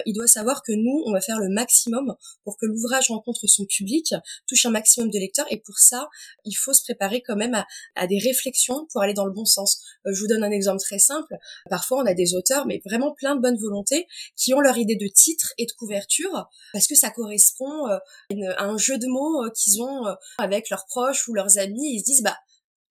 il doit savoir que nous, on va faire le maximum pour que l'ouvrage rencontre son public, touche un maximum de lecteurs, et pour ça, il faut se préparer quand même à, à des réflexions pour aller dans le bon sens. je vous donne un exemple très simple. Parfois, on a des auteurs, mais vraiment plein de bonne volonté, qui ont leur idée de titre et de couverture, parce que ça correspond à une, un jeu de mots euh, euh, avec leurs proches ou leurs amis. Ils se disent bah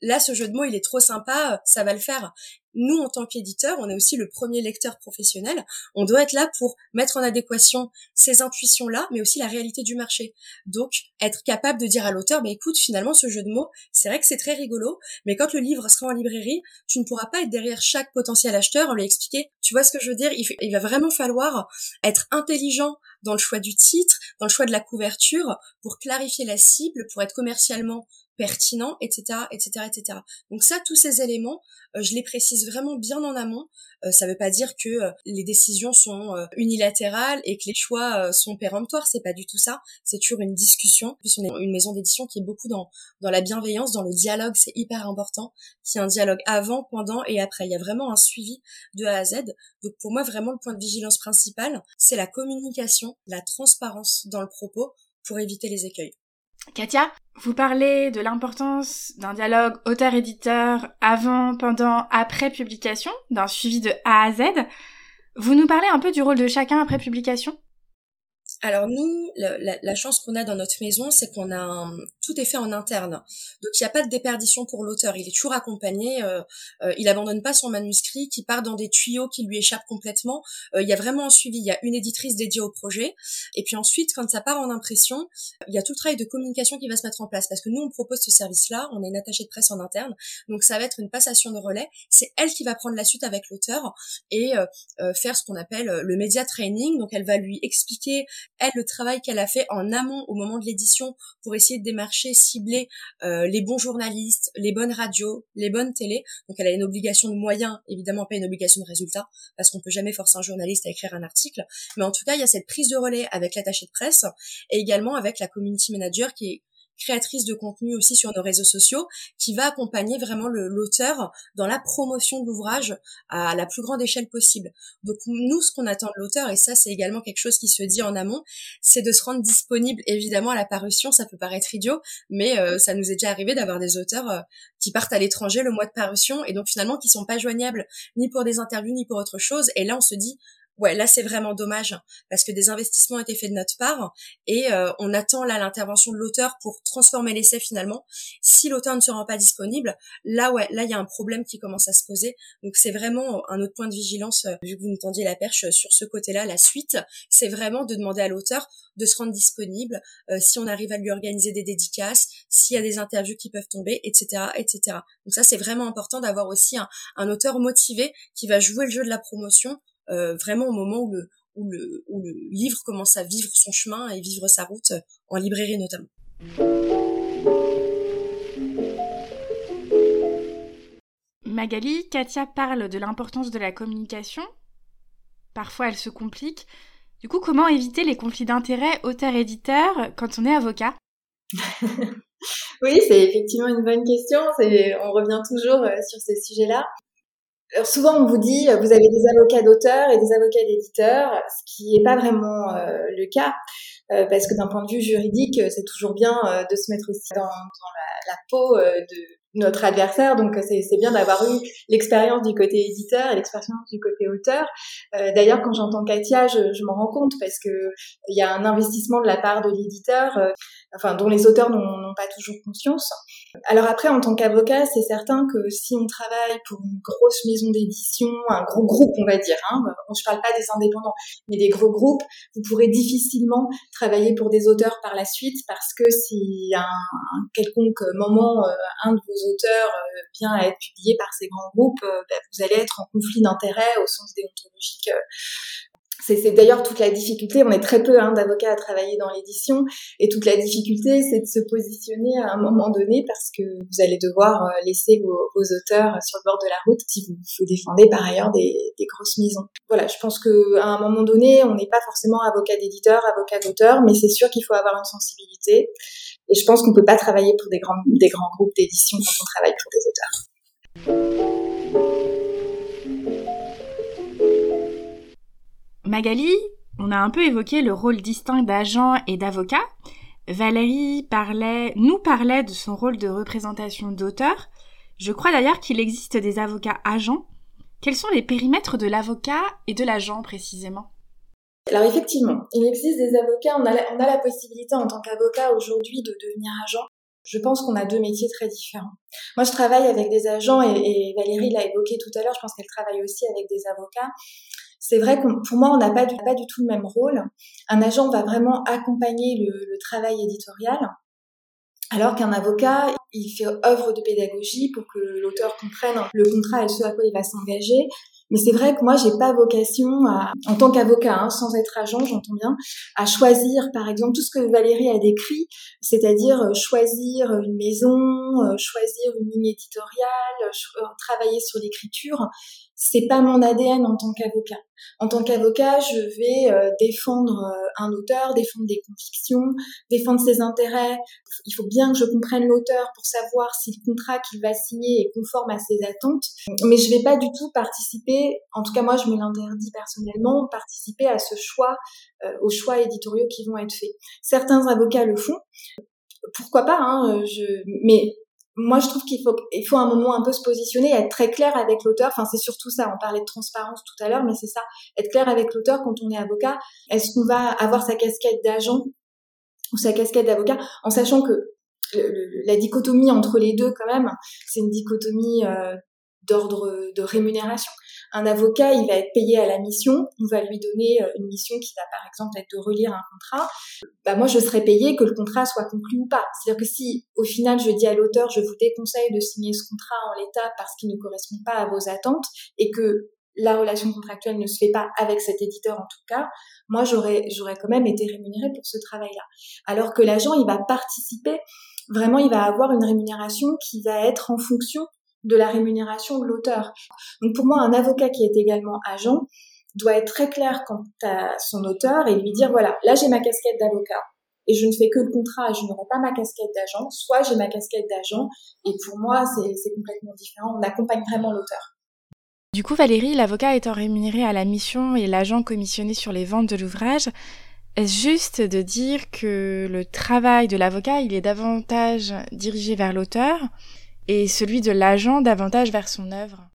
là ce jeu de mots il est trop sympa, euh, ça va le faire. Nous en tant qu'éditeur, on est aussi le premier lecteur professionnel. On doit être là pour mettre en adéquation ces intuitions là, mais aussi la réalité du marché. Donc être capable de dire à l'auteur mais écoute finalement ce jeu de mots c'est vrai que c'est très rigolo, mais quand le livre sera en librairie, tu ne pourras pas être derrière chaque potentiel acheteur en lui expliquer. Tu vois ce que je veux dire il va vraiment falloir être intelligent dans le choix du titre, dans le choix de la couverture, pour clarifier la cible, pour être commercialement pertinent, etc., etc., etc. Donc ça, tous ces éléments, euh, je les précise vraiment bien en amont. Euh, ça ne veut pas dire que euh, les décisions sont unilatérales et que les choix sont péremptoires. C'est pas du tout ça. C'est toujours une discussion. En plus, on est une maison d'édition qui est beaucoup dans dans la bienveillance, dans le dialogue. C'est hyper important. Qu'il y ait un dialogue avant, pendant et après. Il y a vraiment un suivi de A à Z. Donc pour moi, vraiment, le point de vigilance principal, c'est la communication, la transparence dans le propos pour éviter les écueils. Katia, vous parlez de l'importance d'un dialogue auteur-éditeur avant, pendant, après publication, d'un suivi de A à Z. Vous nous parlez un peu du rôle de chacun après publication? Alors nous, la, la, chance qu'on a dans notre maison, c'est qu'on a tout est fait en interne. Donc il n'y a pas de déperdition pour l'auteur. Il est toujours accompagné. Euh, euh, il abandonne pas son manuscrit, qui part dans des tuyaux qui lui échappent complètement. Euh, il y a vraiment un suivi. Il y a une éditrice dédiée au projet. Et puis ensuite, quand ça part en impression, il y a tout le travail de communication qui va se mettre en place. Parce que nous, on propose ce service-là. On est une attachée de presse en interne. Donc ça va être une passation de relais. C'est elle qui va prendre la suite avec l'auteur et euh, faire ce qu'on appelle le média training. Donc elle va lui expliquer elle, le travail qu'elle a fait en amont au moment de l'édition pour essayer de démarcher, cibler euh, les bons journalistes, les bonnes radios, les bonnes télés. Donc elle a une obligation de moyens, évidemment pas une obligation de résultat, parce qu'on peut jamais forcer un journaliste à écrire un article. Mais en tout cas, il y a cette prise de relais avec l'attaché de presse et également avec la community manager qui est créatrice de contenu aussi sur nos réseaux sociaux, qui va accompagner vraiment l'auteur dans la promotion de l'ouvrage à la plus grande échelle possible. Donc nous, ce qu'on attend de l'auteur, et ça c'est également quelque chose qui se dit en amont, c'est de se rendre disponible évidemment à la parution. Ça peut paraître idiot, mais euh, ça nous est déjà arrivé d'avoir des auteurs euh, qui partent à l'étranger le mois de parution et donc finalement qui sont pas joignables ni pour des interviews ni pour autre chose. Et là, on se dit ouais, là c'est vraiment dommage parce que des investissements ont été faits de notre part et euh, on attend là l'intervention de l'auteur pour transformer l'essai finalement. Si l'auteur ne se rend pas disponible, là ouais, là il y a un problème qui commence à se poser. Donc c'est vraiment un autre point de vigilance euh, vu que vous nous tendiez la perche euh, sur ce côté-là. La suite, c'est vraiment de demander à l'auteur de se rendre disponible si on arrive à lui organiser des dédicaces, s'il y a des interviews qui peuvent tomber, etc., etc. Donc ça c'est vraiment important d'avoir aussi un, auteur motivé qui va jouer le jeu de la promotion euh, vraiment au moment où le, où, le, où le livre commence à vivre son chemin et vivre sa route, euh, en librairie notamment. Magali, Katia parle de l'importance de la communication. Parfois, elle se complique. Du coup, comment éviter les conflits d'intérêts auteur-éditeur quand on est avocat? Oui, c'est effectivement une bonne question. On revient toujours euh, sur ces sujets-là. Souvent, on vous dit, vous avez des avocats d'auteurs et des avocats d'éditeurs, ce qui n'est pas vraiment euh, le cas, euh, parce que d'un point de vue juridique, c'est toujours bien euh, de se mettre aussi dans, la, peau de notre adversaire. Donc c'est bien d'avoir eu l'expérience du côté éditeur et l'expérience du côté auteur. D'ailleurs, quand j'entends Katia, je, je m'en rends compte parce que il y a un investissement de la part de l'éditeur, enfin dont les auteurs n'ont pas toujours conscience. Alors après, en tant qu'avocat, c'est certain que si on travaille pour une grosse maison d'édition, un gros groupe, on va dire, hein, je parle pas des indépendants, mais des gros groupes, vous pourrez difficilement travailler pour des auteurs par la suite parce que si à un, quelconque moment euh, un de vos auteurs euh, vient à être publié par ces grands groupes, euh, ben, vous allez être en conflit d'intérêts au sens déontologique c'est d'ailleurs toute la difficulté. On est très peu hein, d'avocats à travailler dans l'édition, et toute la difficulté, c'est de se positionner à un moment donné parce que vous allez devoir euh, laisser vos, auteurs sur le bord de la route si vous, défendez par ailleurs des, grosses maisons. Voilà, je pense que à un moment donné, on n'est pas forcément avocat d'éditeur, avocat d'auteur, mais c'est sûr qu'il faut avoir une sensibilité. Et je pense qu'on peut pas travailler pour des grands groupes d'édition quand on travaille pour des auteurs. Magali, on a un peu évoqué le rôle distinct d'agent et d'avocat. Valérie parlait, nous parlait de son rôle de représentation d'auteur. Je crois d'ailleurs qu'il existe des avocats agents. Quels sont les périmètres de l'avocat et de l'agent précisément? Alors effectivement, il existe des avocats, on a la, possibilité en tant qu'avocat aujourd'hui de devenir agent. Je pense qu'on a deux métiers très différents. Moi, je travaille avec des agents et, et Valérie l'a évoqué tout à l'heure, je pense qu'elle travaille aussi avec des avocats c'est vrai que pour moi, on n'a pas du, tout le même rôle. Un agent va vraiment accompagner le, travail éditorial, alors qu'un avocat, il fait œuvre de pédagogie pour que l'auteur comprenne le contrat et ce à quoi il va s'engager. Mais c'est vrai que moi, j'ai pas vocation à, en tant qu'avocat, hein, sans être agent, j'entends bien, à choisir, par exemple, tout ce que Valérie a décrit, c'est-à-dire euh, choisir une maison, euh, choisir une ligne éditoriale, euh, travailler sur l'écriture c'est pas mon ADN en tant qu'avocat. En tant qu'avocat, je vais euh, défendre euh, un auteur, défendre des convictions, défendre ses intérêts. Il faut bien que je comprenne l'auteur pour savoir si le contrat qu'il va signer est conforme à ses attentes. Mais je vais pas du tout participer, en tout cas moi je me l'interdis personnellement, participer à ce choix, euh, aux choix éditoriaux qui vont être faits. Certains avocats le font. Pourquoi pas hein, je... Mais moi, je trouve qu'il faut, il faut un moment un peu se positionner, être très clair avec l'auteur. Enfin, c'est surtout ça. On parlait de transparence tout à l'heure, mais c'est ça. Être clair avec l'auteur quand on est avocat. Est-ce qu'on va avoir sa casquette d'agent ou sa casquette d'avocat, en sachant que la dichotomie entre les deux, quand même, c'est une dichotomie euh, d'ordre de rémunération. Un avocat, il va être payé à la mission, on va lui donner euh, une mission qui va par exemple être de relire un contrat. Bah moi, je serai payé que le contrat soit conclu ou pas. C'est-à-dire que si au final je dis à l'auteur, je vous déconseille de signer ce contrat en l'état parce qu'il ne correspond pas à vos attentes et que la relation contractuelle ne se fait pas avec cet éditeur en tout cas, moi j'aurais j'aurais quand même été rémunérée pour ce travail-là. Alors que l'agent, il va participer, vraiment il va avoir une rémunération qui va être en fonction de la rémunération de l'auteur. Donc pour moi, un avocat qui est également agent doit être très clair quant à son auteur et lui dire voilà, là j'ai ma casquette d'avocat et je ne fais que le contrat et je n'aurai pas ma casquette d'agent, soit j'ai ma casquette d'agent et pour moi c'est complètement différent, on accompagne vraiment l'auteur. Du coup, Valérie, l'avocat étant rémunéré à la mission et l'agent commissionné sur les ventes de l'ouvrage, est-ce juste de dire que le travail de l'avocat, il est davantage dirigé vers l'auteur et celui de l'agent davantage vers son œuvre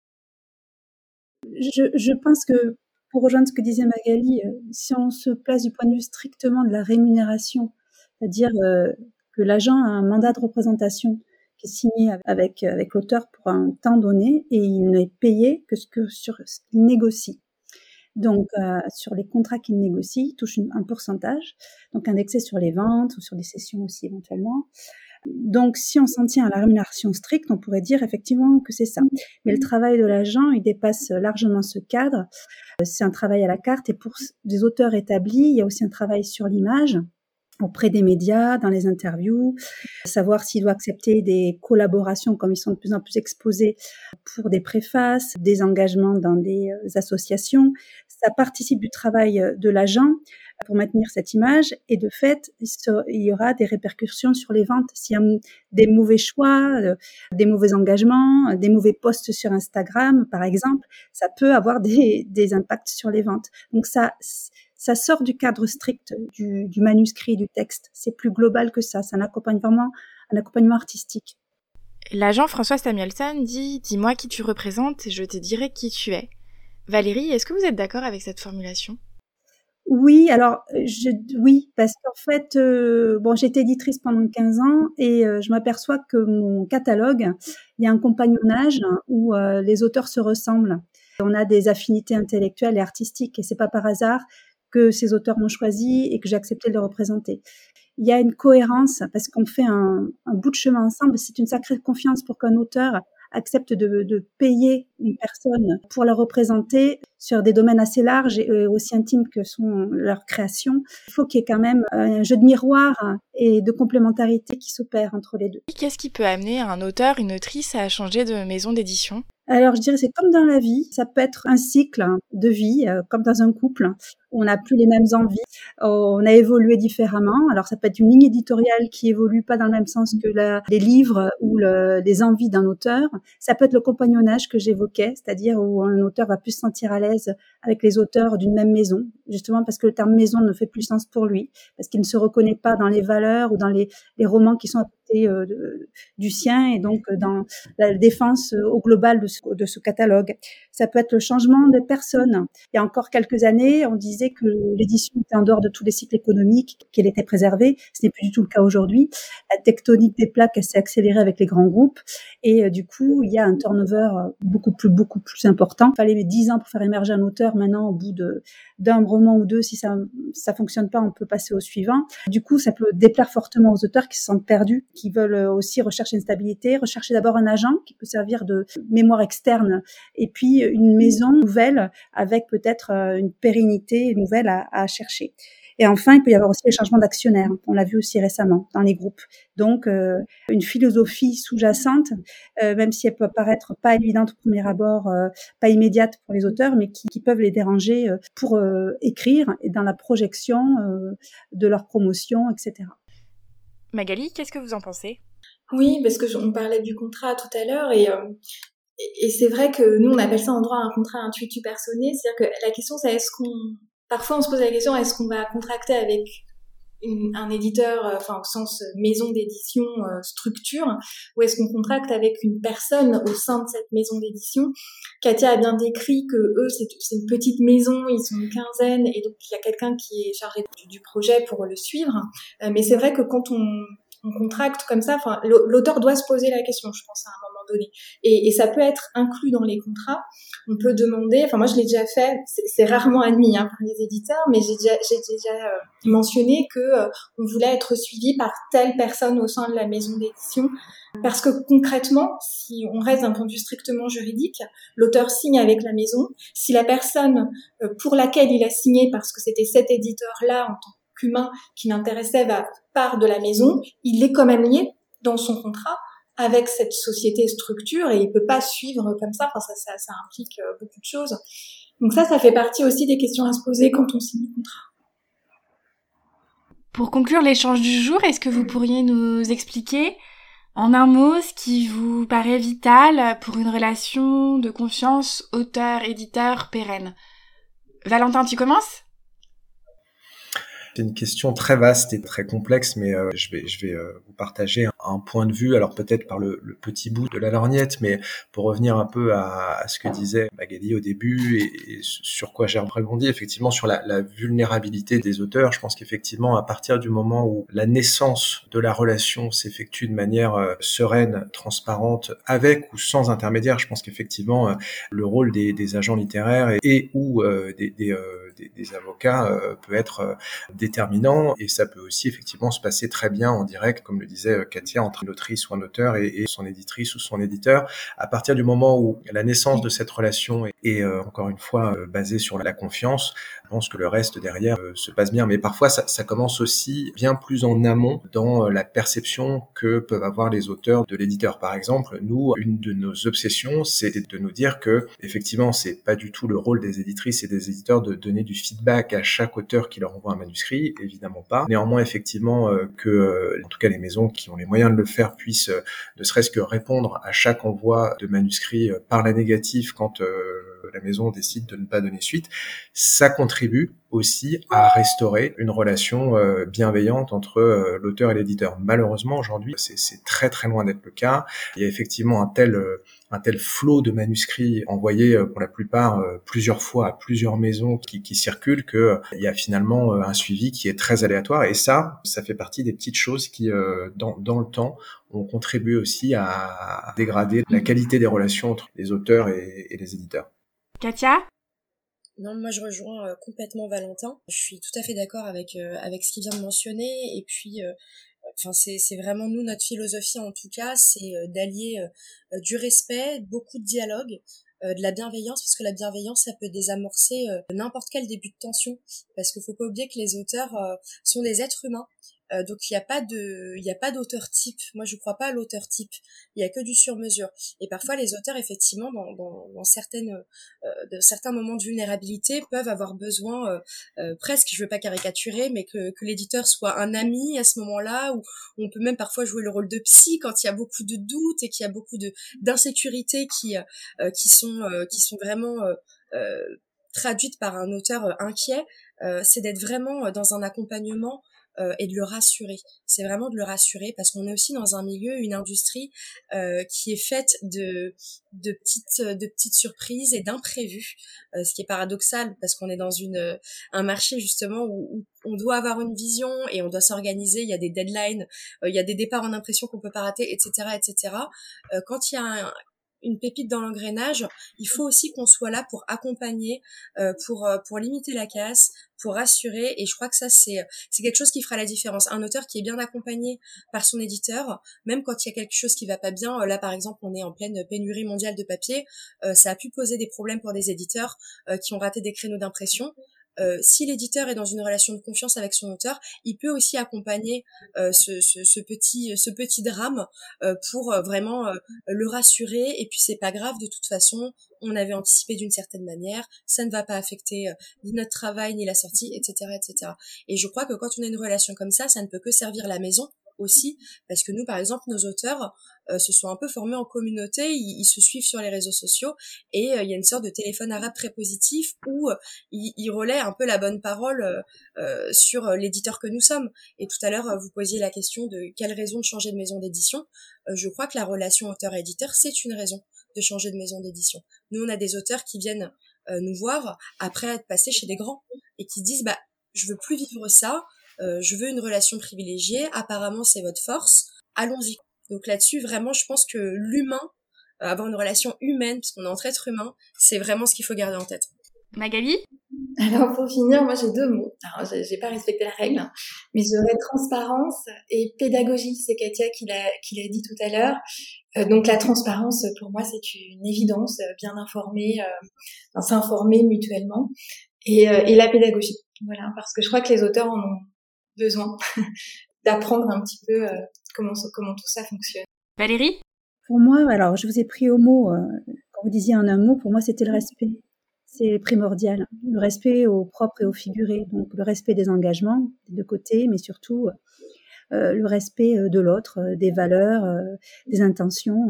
je, je, pense que, pour rejoindre ce que disait Magali, euh, si on se place du point de vue strictement de la rémunération, c'est-à-dire euh, que l'agent a un mandat de représentation qui est signé avec, avec l'auteur pour un temps donné et il n'est payé que, ce que sur ce qu'il négocie. Donc, euh, sur les contrats qu'il négocie, il touche un pourcentage, donc indexé sur les ventes ou sur les sessions aussi éventuellement. Donc, si on s'en tient à la rémunération stricte, on pourrait dire effectivement que c'est ça. Mais le travail de l'agent, il dépasse largement ce cadre. C'est un travail à la carte et pour des auteurs établis, il y a aussi un travail sur l'image auprès des médias, dans les interviews, savoir s'il doit accepter des collaborations comme ils sont de plus en plus exposés pour des préfaces, des engagements dans des euh, associations. Ça participe du travail euh, de l'agent pour maintenir cette image et de fait, il y aura des répercussions sur les ventes. S'il y a des mauvais choix, euh, des mauvais engagements, des mauvais posts sur Instagram, par exemple, ça peut avoir des, impacts sur les ventes. Donc ça, ça sort du cadre strict du, manuscrit, du texte. C'est plus global que ça. C'est un accompagnement, un accompagnement artistique. L'agent François Samuelson dit Dis-moi qui tu représentes et je te dirai qui tu es. Valérie, est-ce que vous êtes d'accord avec cette formulation? Oui, alors je, oui, parce qu'en fait, euh, bon, j'étais éditrice pendant 15 ans et euh, je m'aperçois que mon catalogue, il y a un compagnonnage où euh, les auteurs se ressemblent. On a des affinités intellectuelles et artistiques et c'est pas par hasard que ces auteurs m'ont choisi et que j'ai accepté de les représenter. Il y a une cohérence parce qu'on fait un, un bout de chemin ensemble. C'est une sacrée confiance pour qu'un auteur accepte de, de, payer une personne pour la représenter sur des domaines assez larges et aussi intimes que sont leurs créations. Il faut qu'il y ait quand même un jeu de miroir et de complémentarité qui s'opère entre les deux. Qu'est-ce qui peut amener un auteur, une autrice à changer de maison d'édition? Alors, je dirais, c'est comme dans la vie. Ça peut être un cycle de vie, euh, comme dans un couple. On n'a plus les mêmes envies. On a évolué différemment. Alors, ça peut être une ligne éditoriale qui évolue pas dans le même sens que les livres ou les envies d'un auteur. Ça peut être le compagnonnage que j'évoquais, c'est-à-dire où un auteur va plus se sentir à l'aise avec les auteurs d'une même maison, justement parce que le terme maison ne fait plus sens pour lui, parce qu'il ne se reconnaît pas dans les valeurs ou dans les, romans qui sont euh, du sien et donc euh, dans la défense euh, au global de ce, de ce catalogue. Ça peut être le changement de personne. Il y a encore quelques années, on disait que l'édition était en dehors de tous les cycles économiques, qu'elle était préservée. Ce n'est plus du tout le cas aujourd'hui. La tectonique des plaques s'est accélérée avec les grands groupes et du coup, il y a un turnover beaucoup plus beaucoup plus important. Il fallait 10 ans pour faire émerger un auteur. Maintenant, au bout de d'un roman ou deux, si ça ça fonctionne pas, on peut passer au suivant. Du coup, ça peut déplaire fortement aux auteurs qui se sentent perdus, qui veulent aussi rechercher une stabilité, rechercher d'abord un agent qui peut servir de mémoire externe, et puis une maison nouvelle avec peut-être euh, une pérennité nouvelle à, à chercher. Et enfin, il peut y avoir aussi les changements d'actionnaires. On l'a vu aussi récemment dans les groupes. Donc, euh, une philosophie sous-jacente, euh, même si elle peut paraître pas évidente au premier abord, euh, pas immédiate pour les auteurs, mais qui, qui peuvent les déranger pour écrire et dans la projection de leur promotion, etc. Magali, qu'est-ce que vous en pensez? Oui, parce que on parlait du contrat tout à l'heure et et c'est vrai que nous on appelle ça en droit un contrat intuitu personné, c'est-à-dire que la question c'est est-ce qu'on parfois on se pose la question est-ce qu'on va contracter avec un éditeur, euh, enfin au sens maison d'édition, euh, structure, ou est-ce qu'on contracte avec une personne au sein de cette maison d'édition? Katia a bien décrit que eux, c'est une petite maison, ils sont une quinzaine, et donc il y a quelqu'un qui est chargé du projet pour le suivre. Euh, mais c'est vrai que quand on, on contracte comme ça, l'auteur doit se poser la question, je pense à un moment et, et, ça peut être inclus dans les contrats. On peut demander, enfin moi je l'ai déjà fait, c'est rarement admis hein, par les éditeurs, mais j'ai déjà, déjà euh, mentionné que euh, on voulait être suivi par telle personne au sein de la maison d'édition. Parce que concrètement, si on reste d'un point de vue strictement juridique, l'auteur signe avec la maison. Si la personne euh, pour laquelle il a signé, parce que c'était cet éditeur-là en tant qu'humain qui l'intéressait, va part de la maison, il est quand même lié dans son contrat avec cette société structure et il peut pas suivre comme ça. Enfin, ça, ça, implique euh, beaucoup de choses. Donc ça, ça fait partie aussi des questions à se poser quand on signe un contrat. Pour conclure l'échange du jour, est-ce que vous pourriez nous expliquer en un mot ce qui vous paraît vital pour une relation de confiance auteur-éditeur pérenne? Valentin, tu commences? C'est une question très vaste et très complexe, mais euh, je vais, je vais euh, vous partager un, point de vue, alors peut-être par le, le, petit bout de la lorgnette, mais pour revenir un peu à, à ce que disait Magali au début et, sur quoi j'ai rebondi, effectivement sur la, la, vulnérabilité des auteurs, je pense qu'effectivement à partir du moment où la naissance de la relation s'effectue de manière euh, sereine, transparente, avec ou sans intermédiaire, je pense qu'effectivement le rôle des, des, agents littéraires et, et ou des, des des, avocats euh, peut être euh, déterminant et ça peut aussi effectivement se passer très bien en direct, comme le disait euh, Katia, entre une autrice ou un auteur et, son éditrice ou son éditeur. À partir du moment où la naissance de cette relation est, encore une fois basée sur la confiance, je pense que le reste derrière se passe bien. Mais parfois, ça, ça, commence aussi bien plus en amont dans la perception que peuvent avoir les auteurs de l'éditeur. Par exemple, nous, une de nos obsessions, c'est de nous dire que effectivement, c'est pas du tout le rôle des éditrices et des éditeurs de donner du feedback à chaque auteur qui leur envoie un manuscrit, évidemment pas. Néanmoins, effectivement, euh, que euh, en tout cas les maisons qui ont les moyens de le faire puissent euh, ne serait-ce que répondre à chaque envoi de manuscrit par la négative quand la maison décide de ne pas donner suite, ça contribue aussi à restaurer une relation bienveillante entre l'auteur et l'éditeur. Malheureusement, aujourd'hui, c'est très très loin d'être le cas. Il y a effectivement un tel un tel flot de manuscrits envoyés pour la plupart plusieurs fois à plusieurs maisons qui, qui circulent que il y a finalement un suivi qui est très aléatoire. Et ça, ça fait partie des petites choses qui, dans, dans le temps, ont contribué aussi à dégrader la qualité des relations entre les auteurs et, et les éditeurs. Katia? Non, moi je rejoins euh, complètement Valentin. Je suis tout à fait d'accord avec euh, avec ce qu'il vient de mentionner. Et puis, euh, enfin c'est vraiment nous notre philosophie en tout cas, c'est d'allier du respect, beaucoup de dialogue, de la bienveillance parce que la bienveillance ça peut désamorcer n'importe quel début de tension. Parce qu'il faut pas oublier que les auteurs sont des êtres humains euh, donc il n'y a pas de, il a pas d'auteur type. Moi je crois pas à l'auteur type. Il y a que du sur mesure. Et parfois les auteurs effectivement dans, dans, dans certaines, euh, de certains moments de vulnérabilité peuvent avoir besoin euh, euh, presque, je veux pas caricaturer, mais que, que l'éditeur soit un ami à ce moment-là, ou on peut même parfois jouer le rôle de psy quand il y a beaucoup de doutes et qu'il y a beaucoup de d'insécurité qui qui sont qui sont vraiment traduites par un auteur inquiet. c'est d'être vraiment dans un accompagnement euh, et de le rassurer. C'est vraiment de le rassurer parce qu'on est aussi dans un milieu, une industrie euh, qui est faite de de petites de petites surprises et d'imprévus, euh, ce qui est paradoxal parce qu'on est dans une un marché justement où, on doit avoir une vision et on doit s'organiser. Il y a des deadlines, il y a des départs en impression qu'on peut pas rater, etc., etc. quand il y a un, une pépite dans l'engrenage, il faut aussi qu'on soit là pour accompagner, euh, pour euh, pour limiter la casse, pour rassurer. Et je crois que ça c'est c'est quelque chose qui fera la différence. Un auteur qui est bien accompagné par son éditeur, même quand il y a quelque chose qui va pas bien, euh, là par exemple on est en pleine pénurie mondiale de papier, ça a pu poser des problèmes pour des éditeurs qui ont raté des créneaux d'impression. Euh, si l'éditeur est dans une relation de confiance avec son auteur, il peut aussi accompagner euh, ce, ce, ce, petit ce petit drame euh, pour vraiment le rassurer. Et puis c'est pas grave de toute façon, on avait anticipé d'une certaine manière, ça ne va pas affecter ni notre travail ni la sortie, etc., etc. Et je crois que quand on a une relation comme ça, ça ne peut que servir la maison aussi, parce que nous, par exemple, nos auteurs euh, se sont un peu formés en communauté, ils, se suivent sur les réseaux sociaux, et euh, il y a une sorte de téléphone arabe très positif où euh, ils, relaient un peu la bonne parole sur l'éditeur que nous sommes. Et tout à l'heure, vous posiez la question de quelle raison de changer de maison d'édition. je crois que la relation auteur-éditeur, c'est une raison de changer de maison d'édition. Nous, on a des auteurs qui viennent nous voir après être passés chez des grands et qui disent bah je veux plus vivre ça, euh, je veux une relation privilégiée, apparemment c'est votre force, allons-y. Donc là-dessus, vraiment, je pense que l'humain, euh, avoir une relation humaine, parce qu'on est entre êtres humains, c'est vraiment ce qu'il faut garder en tête. Magali? Alors pour finir, moi j'ai deux mots. Alors j'ai pas respecté la règle, mais j'aurais transparence et pédagogie. C'est Katia qui l'a qui l'a dit tout à l'heure. Euh, donc la transparence pour moi c'est une évidence, bien informer, s'informer mutuellement et, et la pédagogie. Voilà, parce que je crois que les auteurs en ont besoin d'apprendre un petit peu euh, comment, comment tout ça fonctionne. Valérie? Pour moi, alors je vous ai pris au mot, euh, quand vous disiez en un mot, pour moi c'était le respect. C'est primordial. Le respect au propre et au figuré. Donc le respect des engagements des deux côtés, mais surtout euh, le respect de l'autre, des valeurs, des intentions.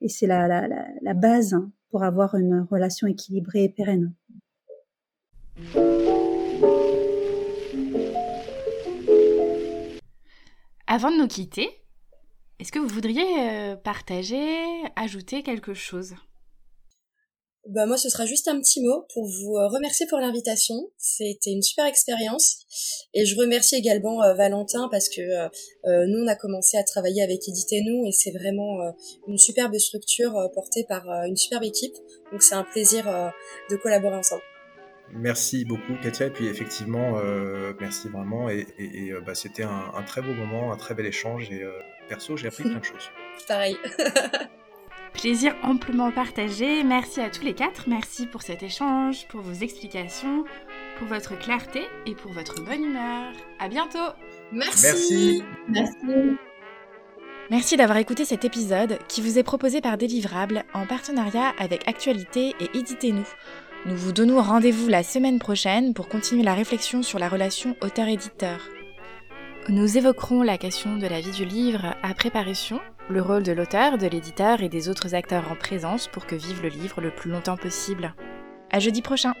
et c'est la, la, la, base pour avoir une relation équilibrée et pérenne. Avant de nous quitter, est-ce que vous voudriez euh, partager, ajouter quelque chose? Bah moi ce sera juste un petit mot pour vous euh, remercier pour l'invitation. C'était une super expérience et je remercie également euh, Valentin parce que nous on a commencé à travailler avec Éditez nous et c'est vraiment une superbe structure portée par une superbe équipe. Donc c'est un plaisir de collaborer ensemble. Merci beaucoup Katia et puis effectivement euh, merci vraiment et, euh, bah, c'était un, très beau moment, un très bel échange et euh, perso j'ai appris plein de choses. Pareil. Plaisir amplement partagé. Merci à tous les quatre. Merci pour cet échange, pour vos explications, pour votre clarté et pour votre bonne humeur. À bientôt. Merci. Merci. Merci d'avoir écouté cet épisode qui vous est proposé par Délivrable en partenariat avec Actualité et Éditez-nous. Nous vous donnons rendez-vous la semaine prochaine pour continuer la réflexion sur la relation auteur-éditeur. Nous évoquerons la question de la vie du livre à préparation, le rôle de l'auteur, de l'éditeur et des autres acteurs en présence pour que vive le livre le plus longtemps possible. À jeudi prochain!